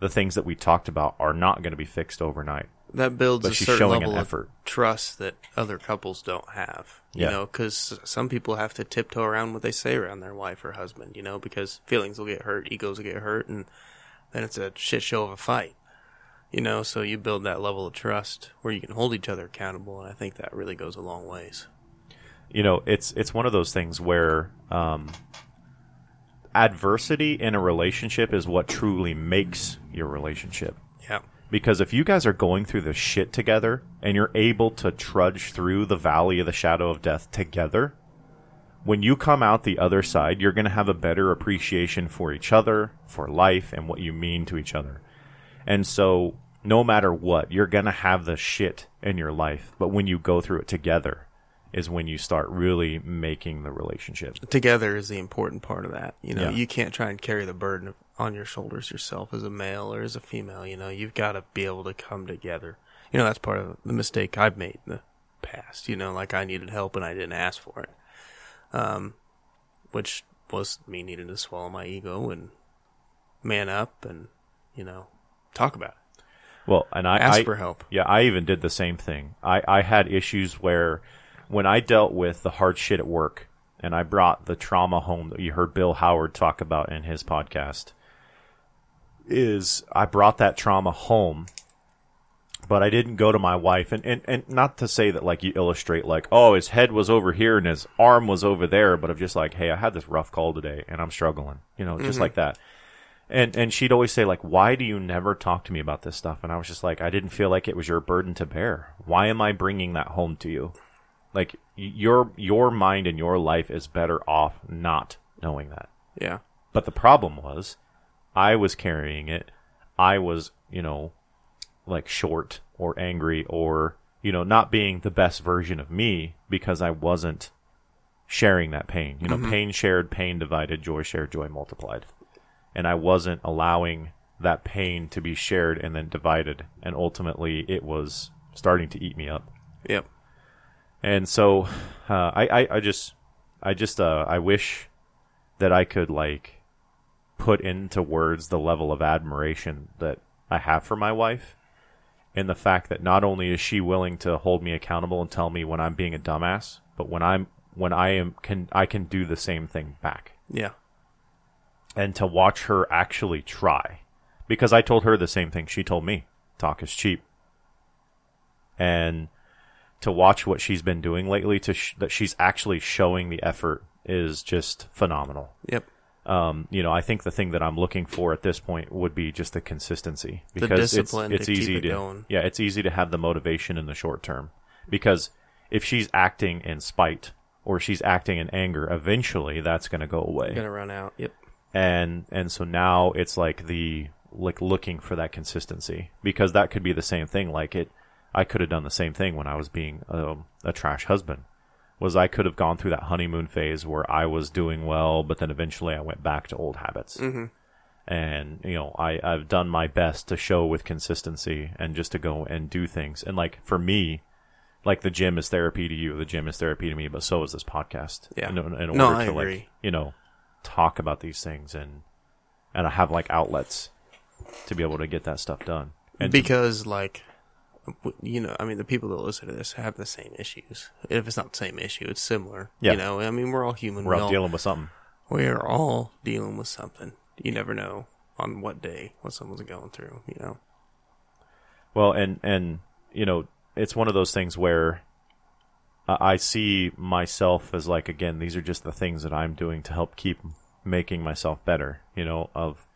the things that we talked about are not going to be fixed overnight. that builds But a she's certain showing level an of effort. trust that other couples don't have. You Yeah. know, because some people have to tiptoe around what they say around their wife or husband. You know, because feelings will get hurt, egos will get hurt, and then it's a shit show of a fight. You know, so you build that level of trust where you can hold each other accountable, and I think that really goes a long ways. you know it's it's one of those things where um, adversity in a relationship is what truly makes your relationship Yeah. because if you guys are going through the shit together and you're able to trudge through the valley of the shadow of death together when you come out the other side you're going to have a better appreciation for each other for life and what you mean to each other and so no matter what you're going to have the shit in your life but when you go through it together is when you start really making the relationship Together is the important part of that. You know, Yeah. you can't try and carry the burden on your shoulders yourself as a male or as a female. You know, you've got to be able to come together. You know, that's part of the mistake I've made in the past. You know, like I needed help and I didn't ask for it. Um, which was me needing to swallow my ego and man up and, you know, talk about it. well and i Ask I- for help. Yeah, I even did the same thing. I, I had issues where when I dealt with the hard shit at work and I brought the trauma home that you heard Bill Howard talk about in his podcast, is I brought that trauma home, but I didn't go to my wife and, and, and not to say that like you illustrate like, oh, his head was over here and his arm was over there, but of just like, hey, I had this rough call today and I'm struggling. You know, just mm-hmm. like that. And and she'd always say like, "Why do you never talk to me about this stuff?" And I was just like, "I didn't feel like it was your burden to bear. Why am I bringing that home to you? Like your your mind and your life is better off not knowing that." Yeah. But the problem was, I was carrying it. I was, you know, like short or angry or you know not being the best version of me because I wasn't sharing that pain. You know, pain shared, pain divided, joy shared, joy multiplied. And I wasn't allowing that pain to be shared and then divided and ultimately it was starting to eat me up. Yep. And so uh, I, I I just I just uh, I wish that I could like put into words the level of admiration that I have for my wife and the fact that not only is she willing to hold me accountable and tell me when I'm being a dumbass, but when I'm when I am can I can do the same thing back. Yeah. And to watch her actually try. Because I told her the same thing she told me. Talk is cheap. And to watch what she's been doing lately to sh- that she's actually showing the effort is just phenomenal. Yep. Um, you know, I think the thing that I'm looking for at this point would be just the consistency The because discipline it's, to it's keep easy it to going. yeah, it's easy to have the motivation in the short term because if she's acting in spite or she's acting in anger, eventually that's going to go away Gonna run out. Yep. and and so now it's like the like looking for that consistency because that could be the same thing like it i could have done the same thing when i was being um, a trash husband was i could have gone through that honeymoon phase where i was doing well but then eventually i went back to old habits Mhm. and you know I, i've done my best to show with consistency and just to go and do things and like for me like the gym is therapy to you the gym is therapy to me but so is this podcast Yeah. in, in order No, I to agree. like you know talk about these things and and I have like outlets to be able to get that stuff done. And to- because like w- you know i mean the people that listen to this have the same issues if it's not the same issue it's similar Yeah. you know i mean we're all human we're we all dealing with something. we're all dealing with something you never know on what day what someone's going through you know Well, and and you know, it's one of those things where I I see myself as like again, these are just the things that I'm doing to help keep making myself better. You know, of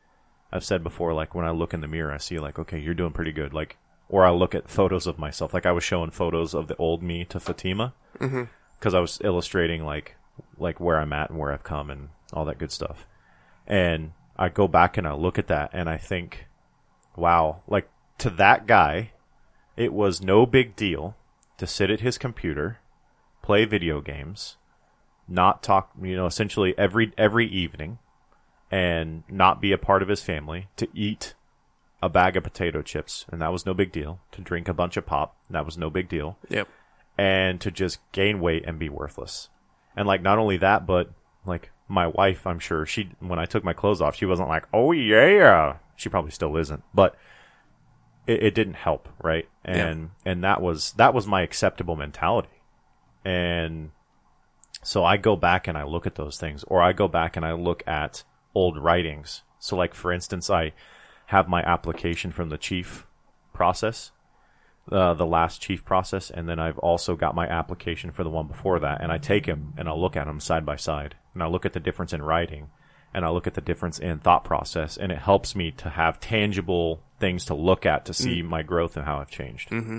I've said before, like when I look in the mirror, I see like, okay, you're doing pretty good. Like, or I look at photos of myself, like I was showing photos of the old me to Fatima. Mm-hmm. Because I was illustrating like like where I'm at and where I've come and all that good stuff. And I go back and I look at that and I think, wow, like to that guy, it was no big deal to sit at his computer, play video games, not talk, you know, essentially every every evening and not be a part of his family, to eat a bag of potato chips, and that was no big deal, to drink a bunch of pop, and that was no big deal yep and to just gain weight and be worthless. And like not only that, but like my wife, I'm sure she when I took my clothes off, she wasn't like, "Oh yeah." She probably still isn't, but it, it didn't help, right? And and that was that was my acceptable mentality. And so I go back and I look at those things, or I go back and I look at old writings. So like for instance, I have my application from the chief process uh, the last chief process, and then I've also got my application for the one before that, and I take them and I look at them side by side, and I look at the difference in writing, and I look at the difference in thought process, and it helps me to have tangible things to look at to see my growth and how I've changed. Mm-hmm.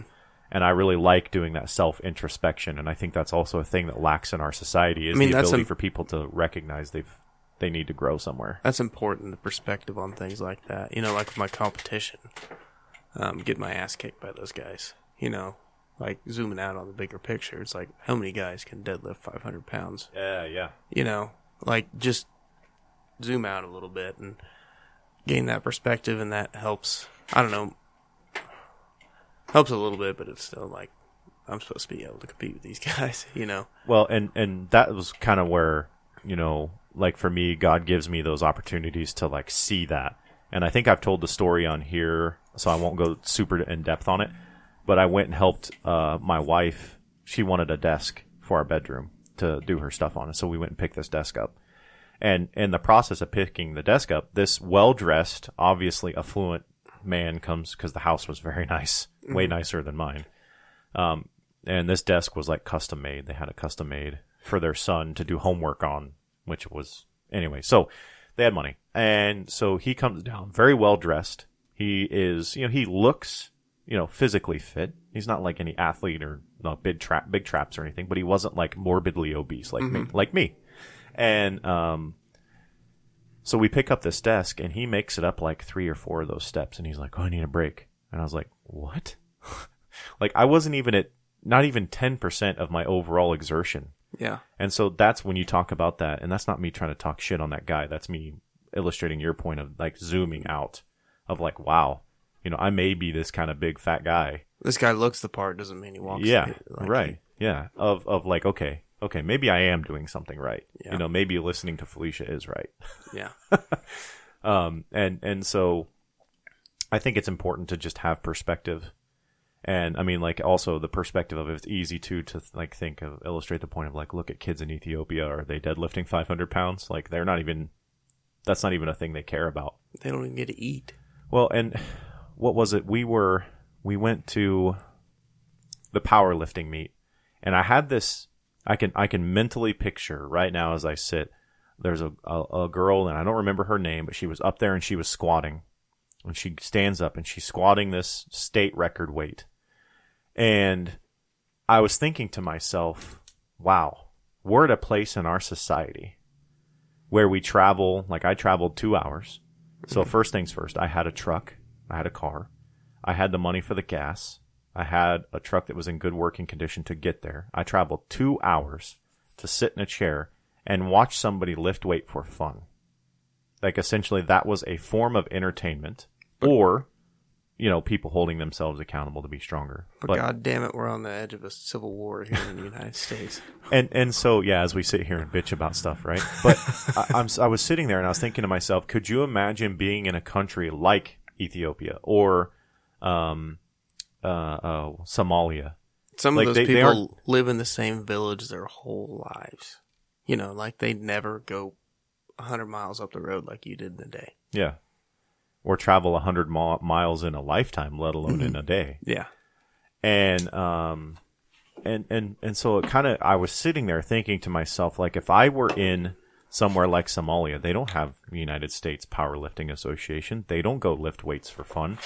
And I really like doing that self introspection, and I think that's also a thing that lacks in our society is I mean, the ability im- for people to recognize they've they need to grow somewhere. that's important the perspective on things like that you know like my competition um, get my ass kicked by those guys you know like zooming out on the bigger picture it's like how many guys can deadlift 500 pounds Yeah, yeah. you know, like just zoom out a little bit and gain that perspective, and that helps. I don't know, helps a little bit, but it's still like I'm supposed to be able to compete with these guys, you know. Well, and and that was kind of where you know, like for me, God gives me those opportunities to like see that. And I think I've told the story on here, so I won't go super in depth on it. But I went and helped uh, my wife. She wanted a desk for our bedroom to do her stuff on, and so we went and picked this desk up. And in the process of picking the desk up, this well dressed, obviously affluent man comes because the house was very nice, way nicer than mine Um, and this desk was like custom made. They had it custom made for their son to do homework on, which was anyway. So they had money, and so he comes down very well dressed. He is, you know, he looks, you know, physically fit. He's not like any athlete or no big trap, big traps or anything, but he wasn't like morbidly obese like me, like me. And um, so we pick up this desk, and he makes it up like three or four of those steps, and he's like, "Oh, I need a break." And I was like, what? like I wasn't even at not even 10% of my overall exertion. Yeah. And so that's when you talk about that. And that's not me trying to talk shit on that guy. That's me illustrating your point of like zooming out of like, wow, you know, I may be this kind of big fat guy. This guy looks the part doesn't mean he walks. yeah. it, like right. Yeah. Of, of like, okay, okay, maybe I am doing something right. Yeah. You know, maybe listening to Felicia is right. yeah. Um, and, and so I think it's important to just have perspective. And I mean, like also the perspective of it's easy to, to like think of, illustrate the point of like, look at kids in Ethiopia. Are they deadlifting 500 pounds? Like they're not even, that's not even a thing they care about. They don't even get to eat. Well, and what was it? We were, we went to the powerlifting meet and I had this, I can, I can mentally picture right now as I sit, there's a, a, a girl and I don't remember her name, but she was up there and she was squatting and she stands up and she's squatting this state record weight. And I was thinking to myself, wow, we're at a place in our society where we travel, like I traveled two hours. So mm-hmm. first things first, I had a truck, I had a car, I had the money for the gas, I had a truck that was in good working condition to get there. I traveled two hours to sit in a chair and watch somebody lift weight for fun. Like essentially that was a form of entertainment or, you know, people holding themselves accountable to be stronger. But, god damn it, we're on the edge of a civil war here in the United States. and and so yeah, as we sit here and bitch about stuff, right? But I, I'm I was sitting there and I was thinking to myself, could you imagine being in a country like Ethiopia or um, uh, uh, Somalia? Some Like, of those they people live in the same village their whole lives. You know, like they never go a hundred miles up the road like you did in a day. Yeah, or travel a hundred mi- miles in a lifetime, let alone in a day. Yeah. and um and and and so it kind of I was sitting there thinking to myself like if I were in somewhere like Somalia they don't have United States Powerlifting Association they don't go lift weights for fun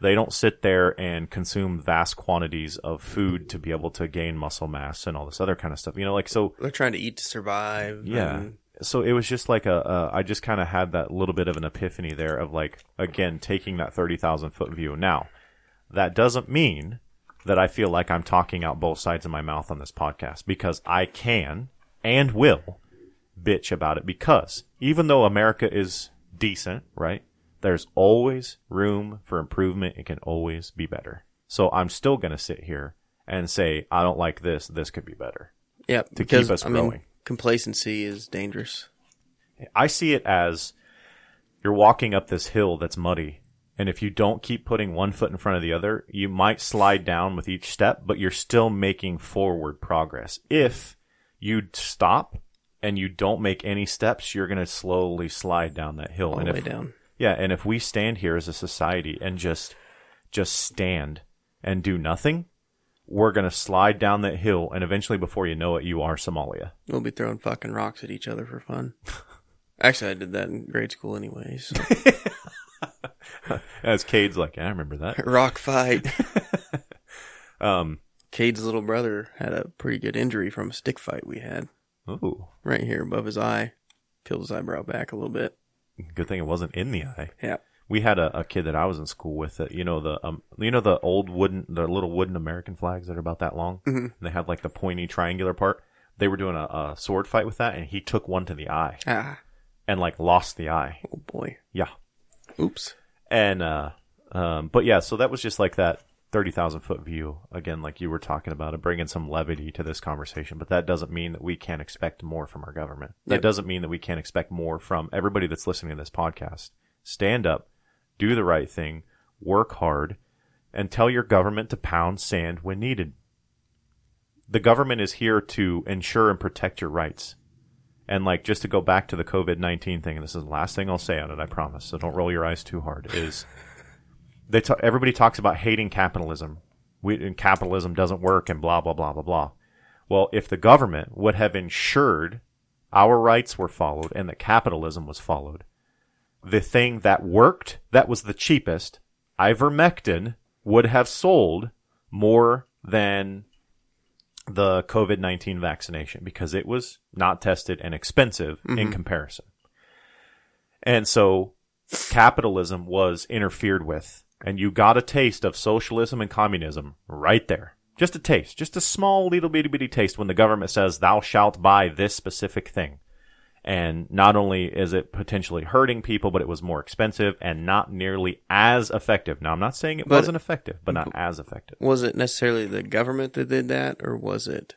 they don't sit there and consume vast quantities of food to be able to gain muscle mass and all this other kind of stuff you know like so They're trying to eat to survive. yeah. and- So it was just like a, a I just kind of had that little bit of an epiphany there of like, again, taking that 30,000 foot view. Now, that doesn't mean that I feel like I'm talking out both sides of my mouth on this podcast because I can and will bitch about it because even though America is decent, right? There's always room for improvement. It can always be better. So I'm still going to sit here and say, I don't like this. This could be better. Yeah, To because, keep us I mean, growing. Complacency is dangerous. I see it as you're walking up this hill that's muddy. And if you don't keep putting one foot in front of the other, you might slide down with each step, but you're still making forward progress. If you stop and you don't make any steps, you're going to slowly slide down that hill. All and the way if, down. yeah, and if we stand here as a society and just just stand and do nothing, we're going to slide down that hill and eventually before you know it you are Somalia. We'll be throwing fucking rocks at each other for fun. Actually, I did that in grade school anyways. So. As Cade's like, yeah, I remember that. Rock fight. Um, Cade's little brother had a pretty good injury from a stick fight we had ooh. right here above his eye. Peeled his eyebrow back a little bit. Good thing it wasn't in the eye. Yeah. We had a, a kid that I was in school with that you know the um you know the old wooden the little wooden American flags that are about that long. Mm-hmm. And they have like the pointy triangular part. They were doing a, a sword fight with that, and he took one to the eye Ah. and like lost the eye. Oh boy. Yeah, Oops. and uh, um, but yeah, so that was just like that thirty thousand foot view again, like you were talking about, and bringing some levity to this conversation. But that doesn't mean that we can't expect more from our government. That Yep. doesn't mean that we can't expect more from everybody that's listening to this podcast. Stand up, do the right thing, work hard, and tell your government to pound sand when needed. The government is here to ensure and protect your rights. And like just to go back to the COVID nineteen thing, and this is the last thing I'll say on it, I promise. So don't roll your eyes too hard. Is they ta- everybody talks about hating capitalism. We, and capitalism doesn't work, and blah blah blah blah blah. Well, if the government would have ensured our rights were followed and that capitalism was followed, the thing that worked, that was the cheapest, ivermectin, would have sold more than the COVID 19 vaccination because it was not tested and expensive in mm-hmm. comparison. And so capitalism was interfered with and you got a taste of socialism and communism right there. Just a taste, just a small little bitty bitty taste when the government says thou shalt buy this specific thing. And not only is it potentially hurting people, but it was more expensive and not nearly as effective. Now, I'm not saying it But- wasn't effective, but not as effective. Was it necessarily the government that did that, or was it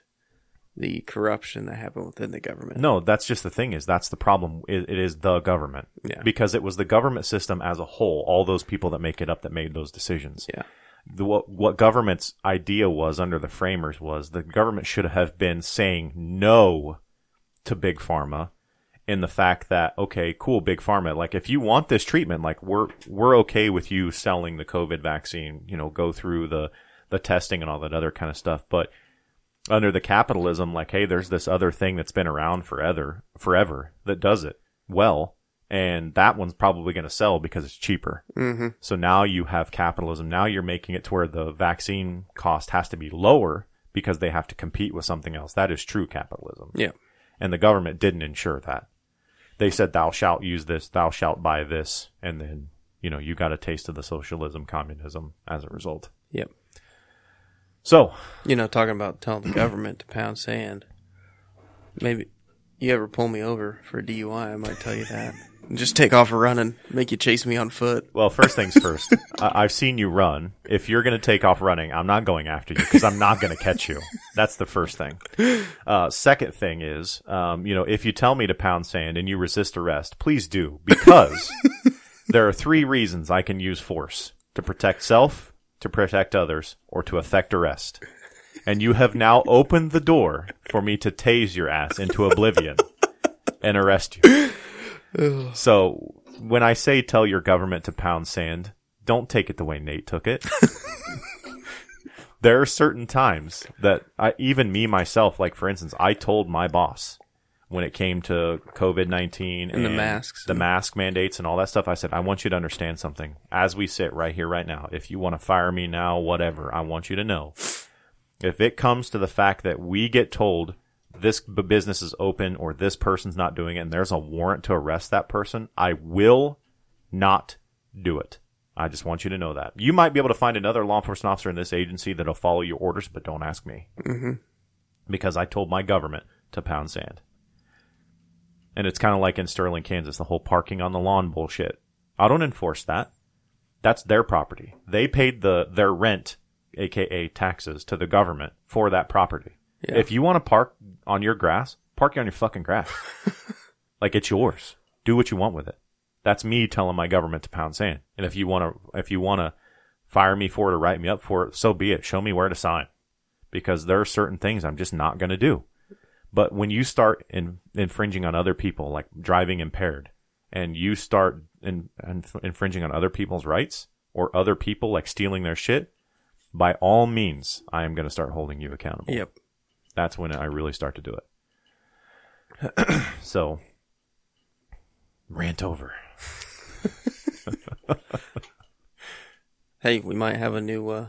the corruption that happened within the government? No, that's just the thing is that's the problem. It, it is the government. Yeah. Because it was the government system as a whole, all those people that make it up that made those decisions. Yeah. The, what, what government's idea was under the framers was the government should have been saying no to big pharma in the fact that okay, cool, big pharma, like if you want this treatment, like we're we're okay with you selling the COVID vaccine, you know, go through the the testing and all that other kind of stuff, but under the capitalism, like, hey, there's this other thing that's been around forever, forever that does it well, and that one's probably going to sell because it's cheaper. Mm-hmm. So now you have capitalism. Now you're making it to where the vaccine cost has to be lower because they have to compete with something else. That is true capitalism. Yeah. And the government didn't ensure that. They said, thou shalt use this, thou shalt buy this. And then, you know, you got a taste of the socialism, communism as a result. Yep. So, You know, talking about telling the government to pound sand. Maybe you ever pull me over for a DUI, I might tell you that. Just take off running, make you chase me on foot. well, first things first, I- I've seen you run. If you're going to take off running, I'm not going after you because I'm not going to catch you. That's the first thing. Uh, second thing is, um, you know, if you tell me to pound sand and you resist arrest, please do because there are three reasons I can use force to protect self, to protect others, or to effect arrest. And you have now opened the door for me to tase your ass into oblivion and arrest you. So when I say tell your government to pound sand, don't take it the way Nate took it. there are certain times that I, even me myself, like for instance, I told my boss when it came to COVID 19 And the masks. the mask mandates and all that stuff, I said, I want you to understand something. As we sit right here, right now, if you want to fire me now, whatever, I want you to know. If it comes to the fact that we get told this b- business is open or this person's not doing it and there's a warrant to arrest that person, I will not do it. I just want you to know that. You might be able to find another law enforcement officer in this agency that'll follow your orders, but don't ask me. Mm-hmm. Because I told my government to pound sand. And it's kind of like in Sterling, Kansas, the whole parking on the lawn bullshit. I don't enforce that. That's their property. They paid the their rent, aka taxes, to the government for that property. Yeah. If you want to park on your grass, park on your fucking grass. like it's yours. Do what you want with it. That's me telling my government to pound sand. And if you want to, if you want to fire me for it or write me up for it, so be it. Show me where to sign. Because there are certain things I'm just not going to do. But when you start in, infringing on other people, like driving impaired, and you start in, in, infringing on other people's rights or other people like stealing their shit, by all means, I am going to start holding you accountable. Yep. That's when I really start to do it. so, rant over. Hey, we might have a new uh,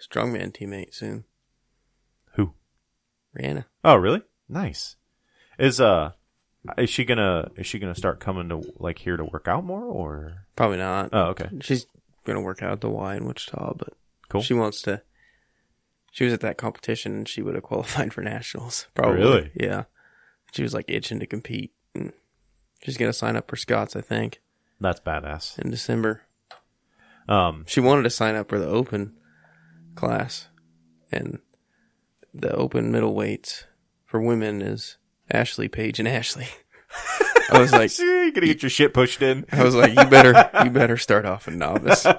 strongman teammate soon. Who? Rihanna. Oh, really? Nice. Is uh, is she gonna is she gonna start coming to like here to work out more or? Probably not. Oh, okay. She's gonna work out at the Y in Wichita, but Cool. she wants to. She was at that competition and she would have qualified for nationals. Probably. Really? Yeah. She was like itching to compete. She's gonna sign up for Scots, I think, That's badass. in December. Um, She wanted to sign up for the open class, and the open middleweights for women is Ashley Page and Ashley. I was like, you're gonna get your shit pushed in. I was like, you better, you better start off a novice.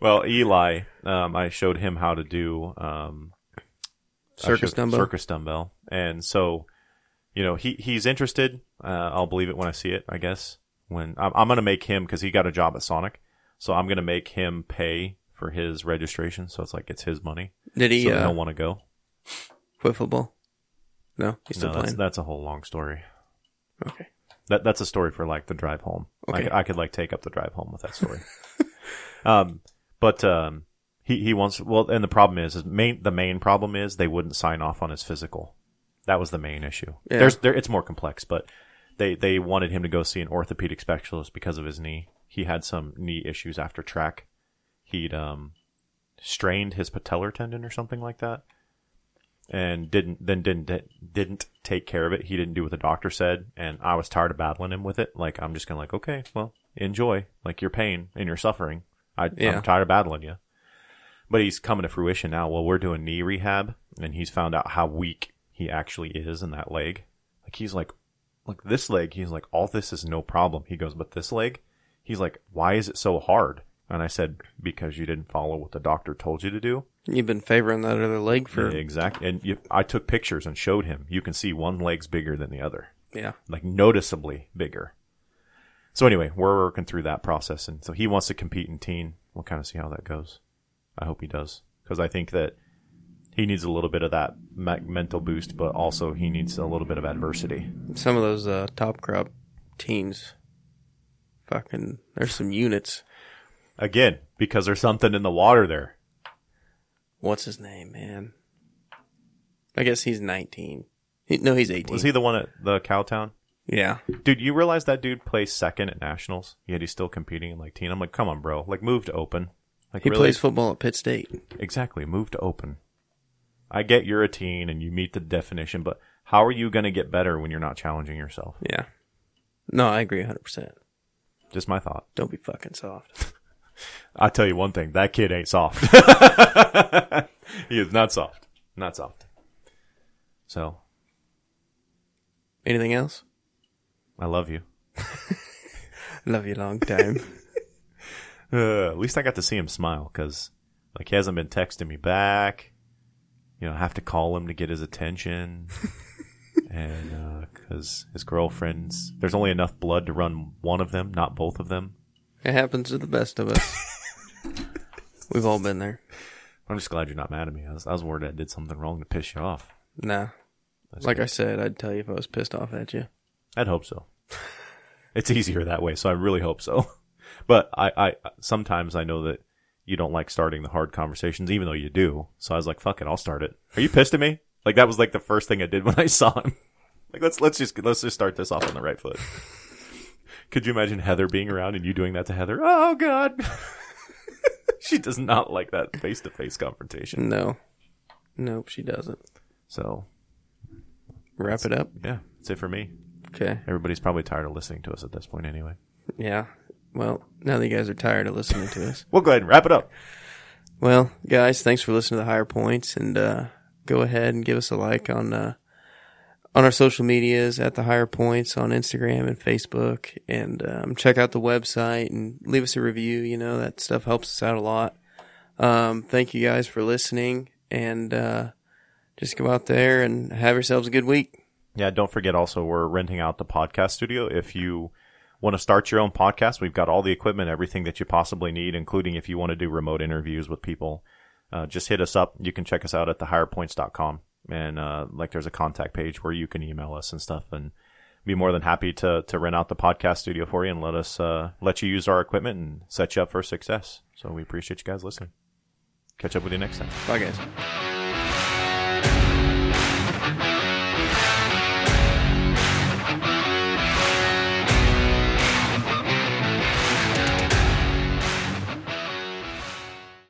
Well, Eli, um, I showed him how to do um, Circus dumbbell. Circus dumbbell, and so you know he he's interested. Uh, I'll believe it when I see it. I guess when I'm, I'm gonna make him because he got a job at Sonic, so I'm gonna make him pay for his registration. So it's like it's his money. Did he so uh, he'll want to go. quit football? No, he's still No, that's playing. that's a whole long story. Okay. That that's a story for like the drive home. I Okay. could- I, could like take up the drive home with that story. um, but um, he he wants well, and the problem is, is main the main problem is they wouldn't sign off on his physical. That was the main issue. Yeah. There's there it's more complex, but they they wanted him to go see an orthopedic specialist because of his knee. He had some knee issues after track, he'd um strained his patellar tendon or something like that, and didn't then didn't didn't take care of it. He didn't do what the doctor said, and I was tired of battling him with it. Like I'm just gonna like, okay, well, enjoy like your pain and your suffering. I, Yeah. I'm tired of battling you. But he's coming to fruition now. Well, we're doing knee rehab, and he's found out how weak he actually is in that leg. Like he's like, like this leg, he's like, all this is no problem. He goes, but this leg, he's like, why is it so hard? And I said, because you didn't follow what the doctor told you to do. You've been favoring that other leg for Yeah, exactly. And you, I took pictures and showed him. You can see one leg's bigger than the other, yeah. like noticeably bigger. So anyway, we're working through that process, and so he wants to compete in teen. We'll kind of see how that goes. I hope he does because I think that he needs a little bit of that me- mental boost, but also he needs a little bit of adversity. Some of those uh, top crop teams, fucking, there's some units. Again, because there's something in the water there. What's his name, man? I guess he's 19. He, no, he's 18. Was he the one at the Cowtown? Yeah. Dude, you realize that dude plays second at nationals, yet he's still competing in like teen. I'm like, come on, bro. Like, move to open. Like, He really? plays football at Pitt State. Exactly. Move to open. I get you're a teen and you meet the definition, but how are you going to get better when you're not challenging yourself? Yeah. No, I agree 100%. Just my thought. Don't be fucking soft. I'll tell you one thing. That kid ain't soft. he is not soft. Not soft. So, Anything else? I love you. Love you long time. Uh, at least I got to see him smile because, like, he hasn't been texting me back. You know, I have to call him to get his attention. and, because his girlfriend's, there's only enough blood to run one of them, not both of them. It happens to the best of us. We've all been there. I'm just glad you're not mad at me. I was, I was worried I did something wrong to piss you off. Nah. That's Like good. I said, I'd tell you if I was pissed off at you. I'd hope so. it's easier that way, so I really hope so. But I, I sometimes I know that you don't like starting the hard conversations, even though you do. So I was like, "Fuck it, I'll start it." Are you pissed at me? Like that was like the first thing I did when I saw him. Like let's let's just let's just start this off on the right foot. Could you imagine Heather being around and you doing that to Heather? Oh God, she does not like that face to face confrontation. No. Nope, she doesn't. So Wrap it up. yeah, that's it for me. Okay. Everybody's probably tired of listening to us at this point, anyway. Yeah. Well, now that you guys are tired of listening to us. We'll go ahead and wrap it up. Well, guys, thanks for listening to the higher points and uh, go ahead and give us a like on uh, on our social medias at the higher points on Instagram and Facebook and um, check out the website and leave us a review. You know, that stuff helps us out a lot. Um, thank you guys for listening and uh, just go out there and have yourselves a good week. Yeah, don't forget also we're renting out the podcast studio. If you want to start your own podcast, we've got all the equipment, everything that you possibly need, including if you want to do remote interviews with people. Uh, just hit us up. You can check us out at thehigherpoints.com. And uh, like there's a contact page where you can email us and stuff and be more than happy to, to rent out the podcast studio for you and let us uh, let you use our equipment and set you up for success. So we appreciate you guys listening. Catch up with you next time. Bye, guys.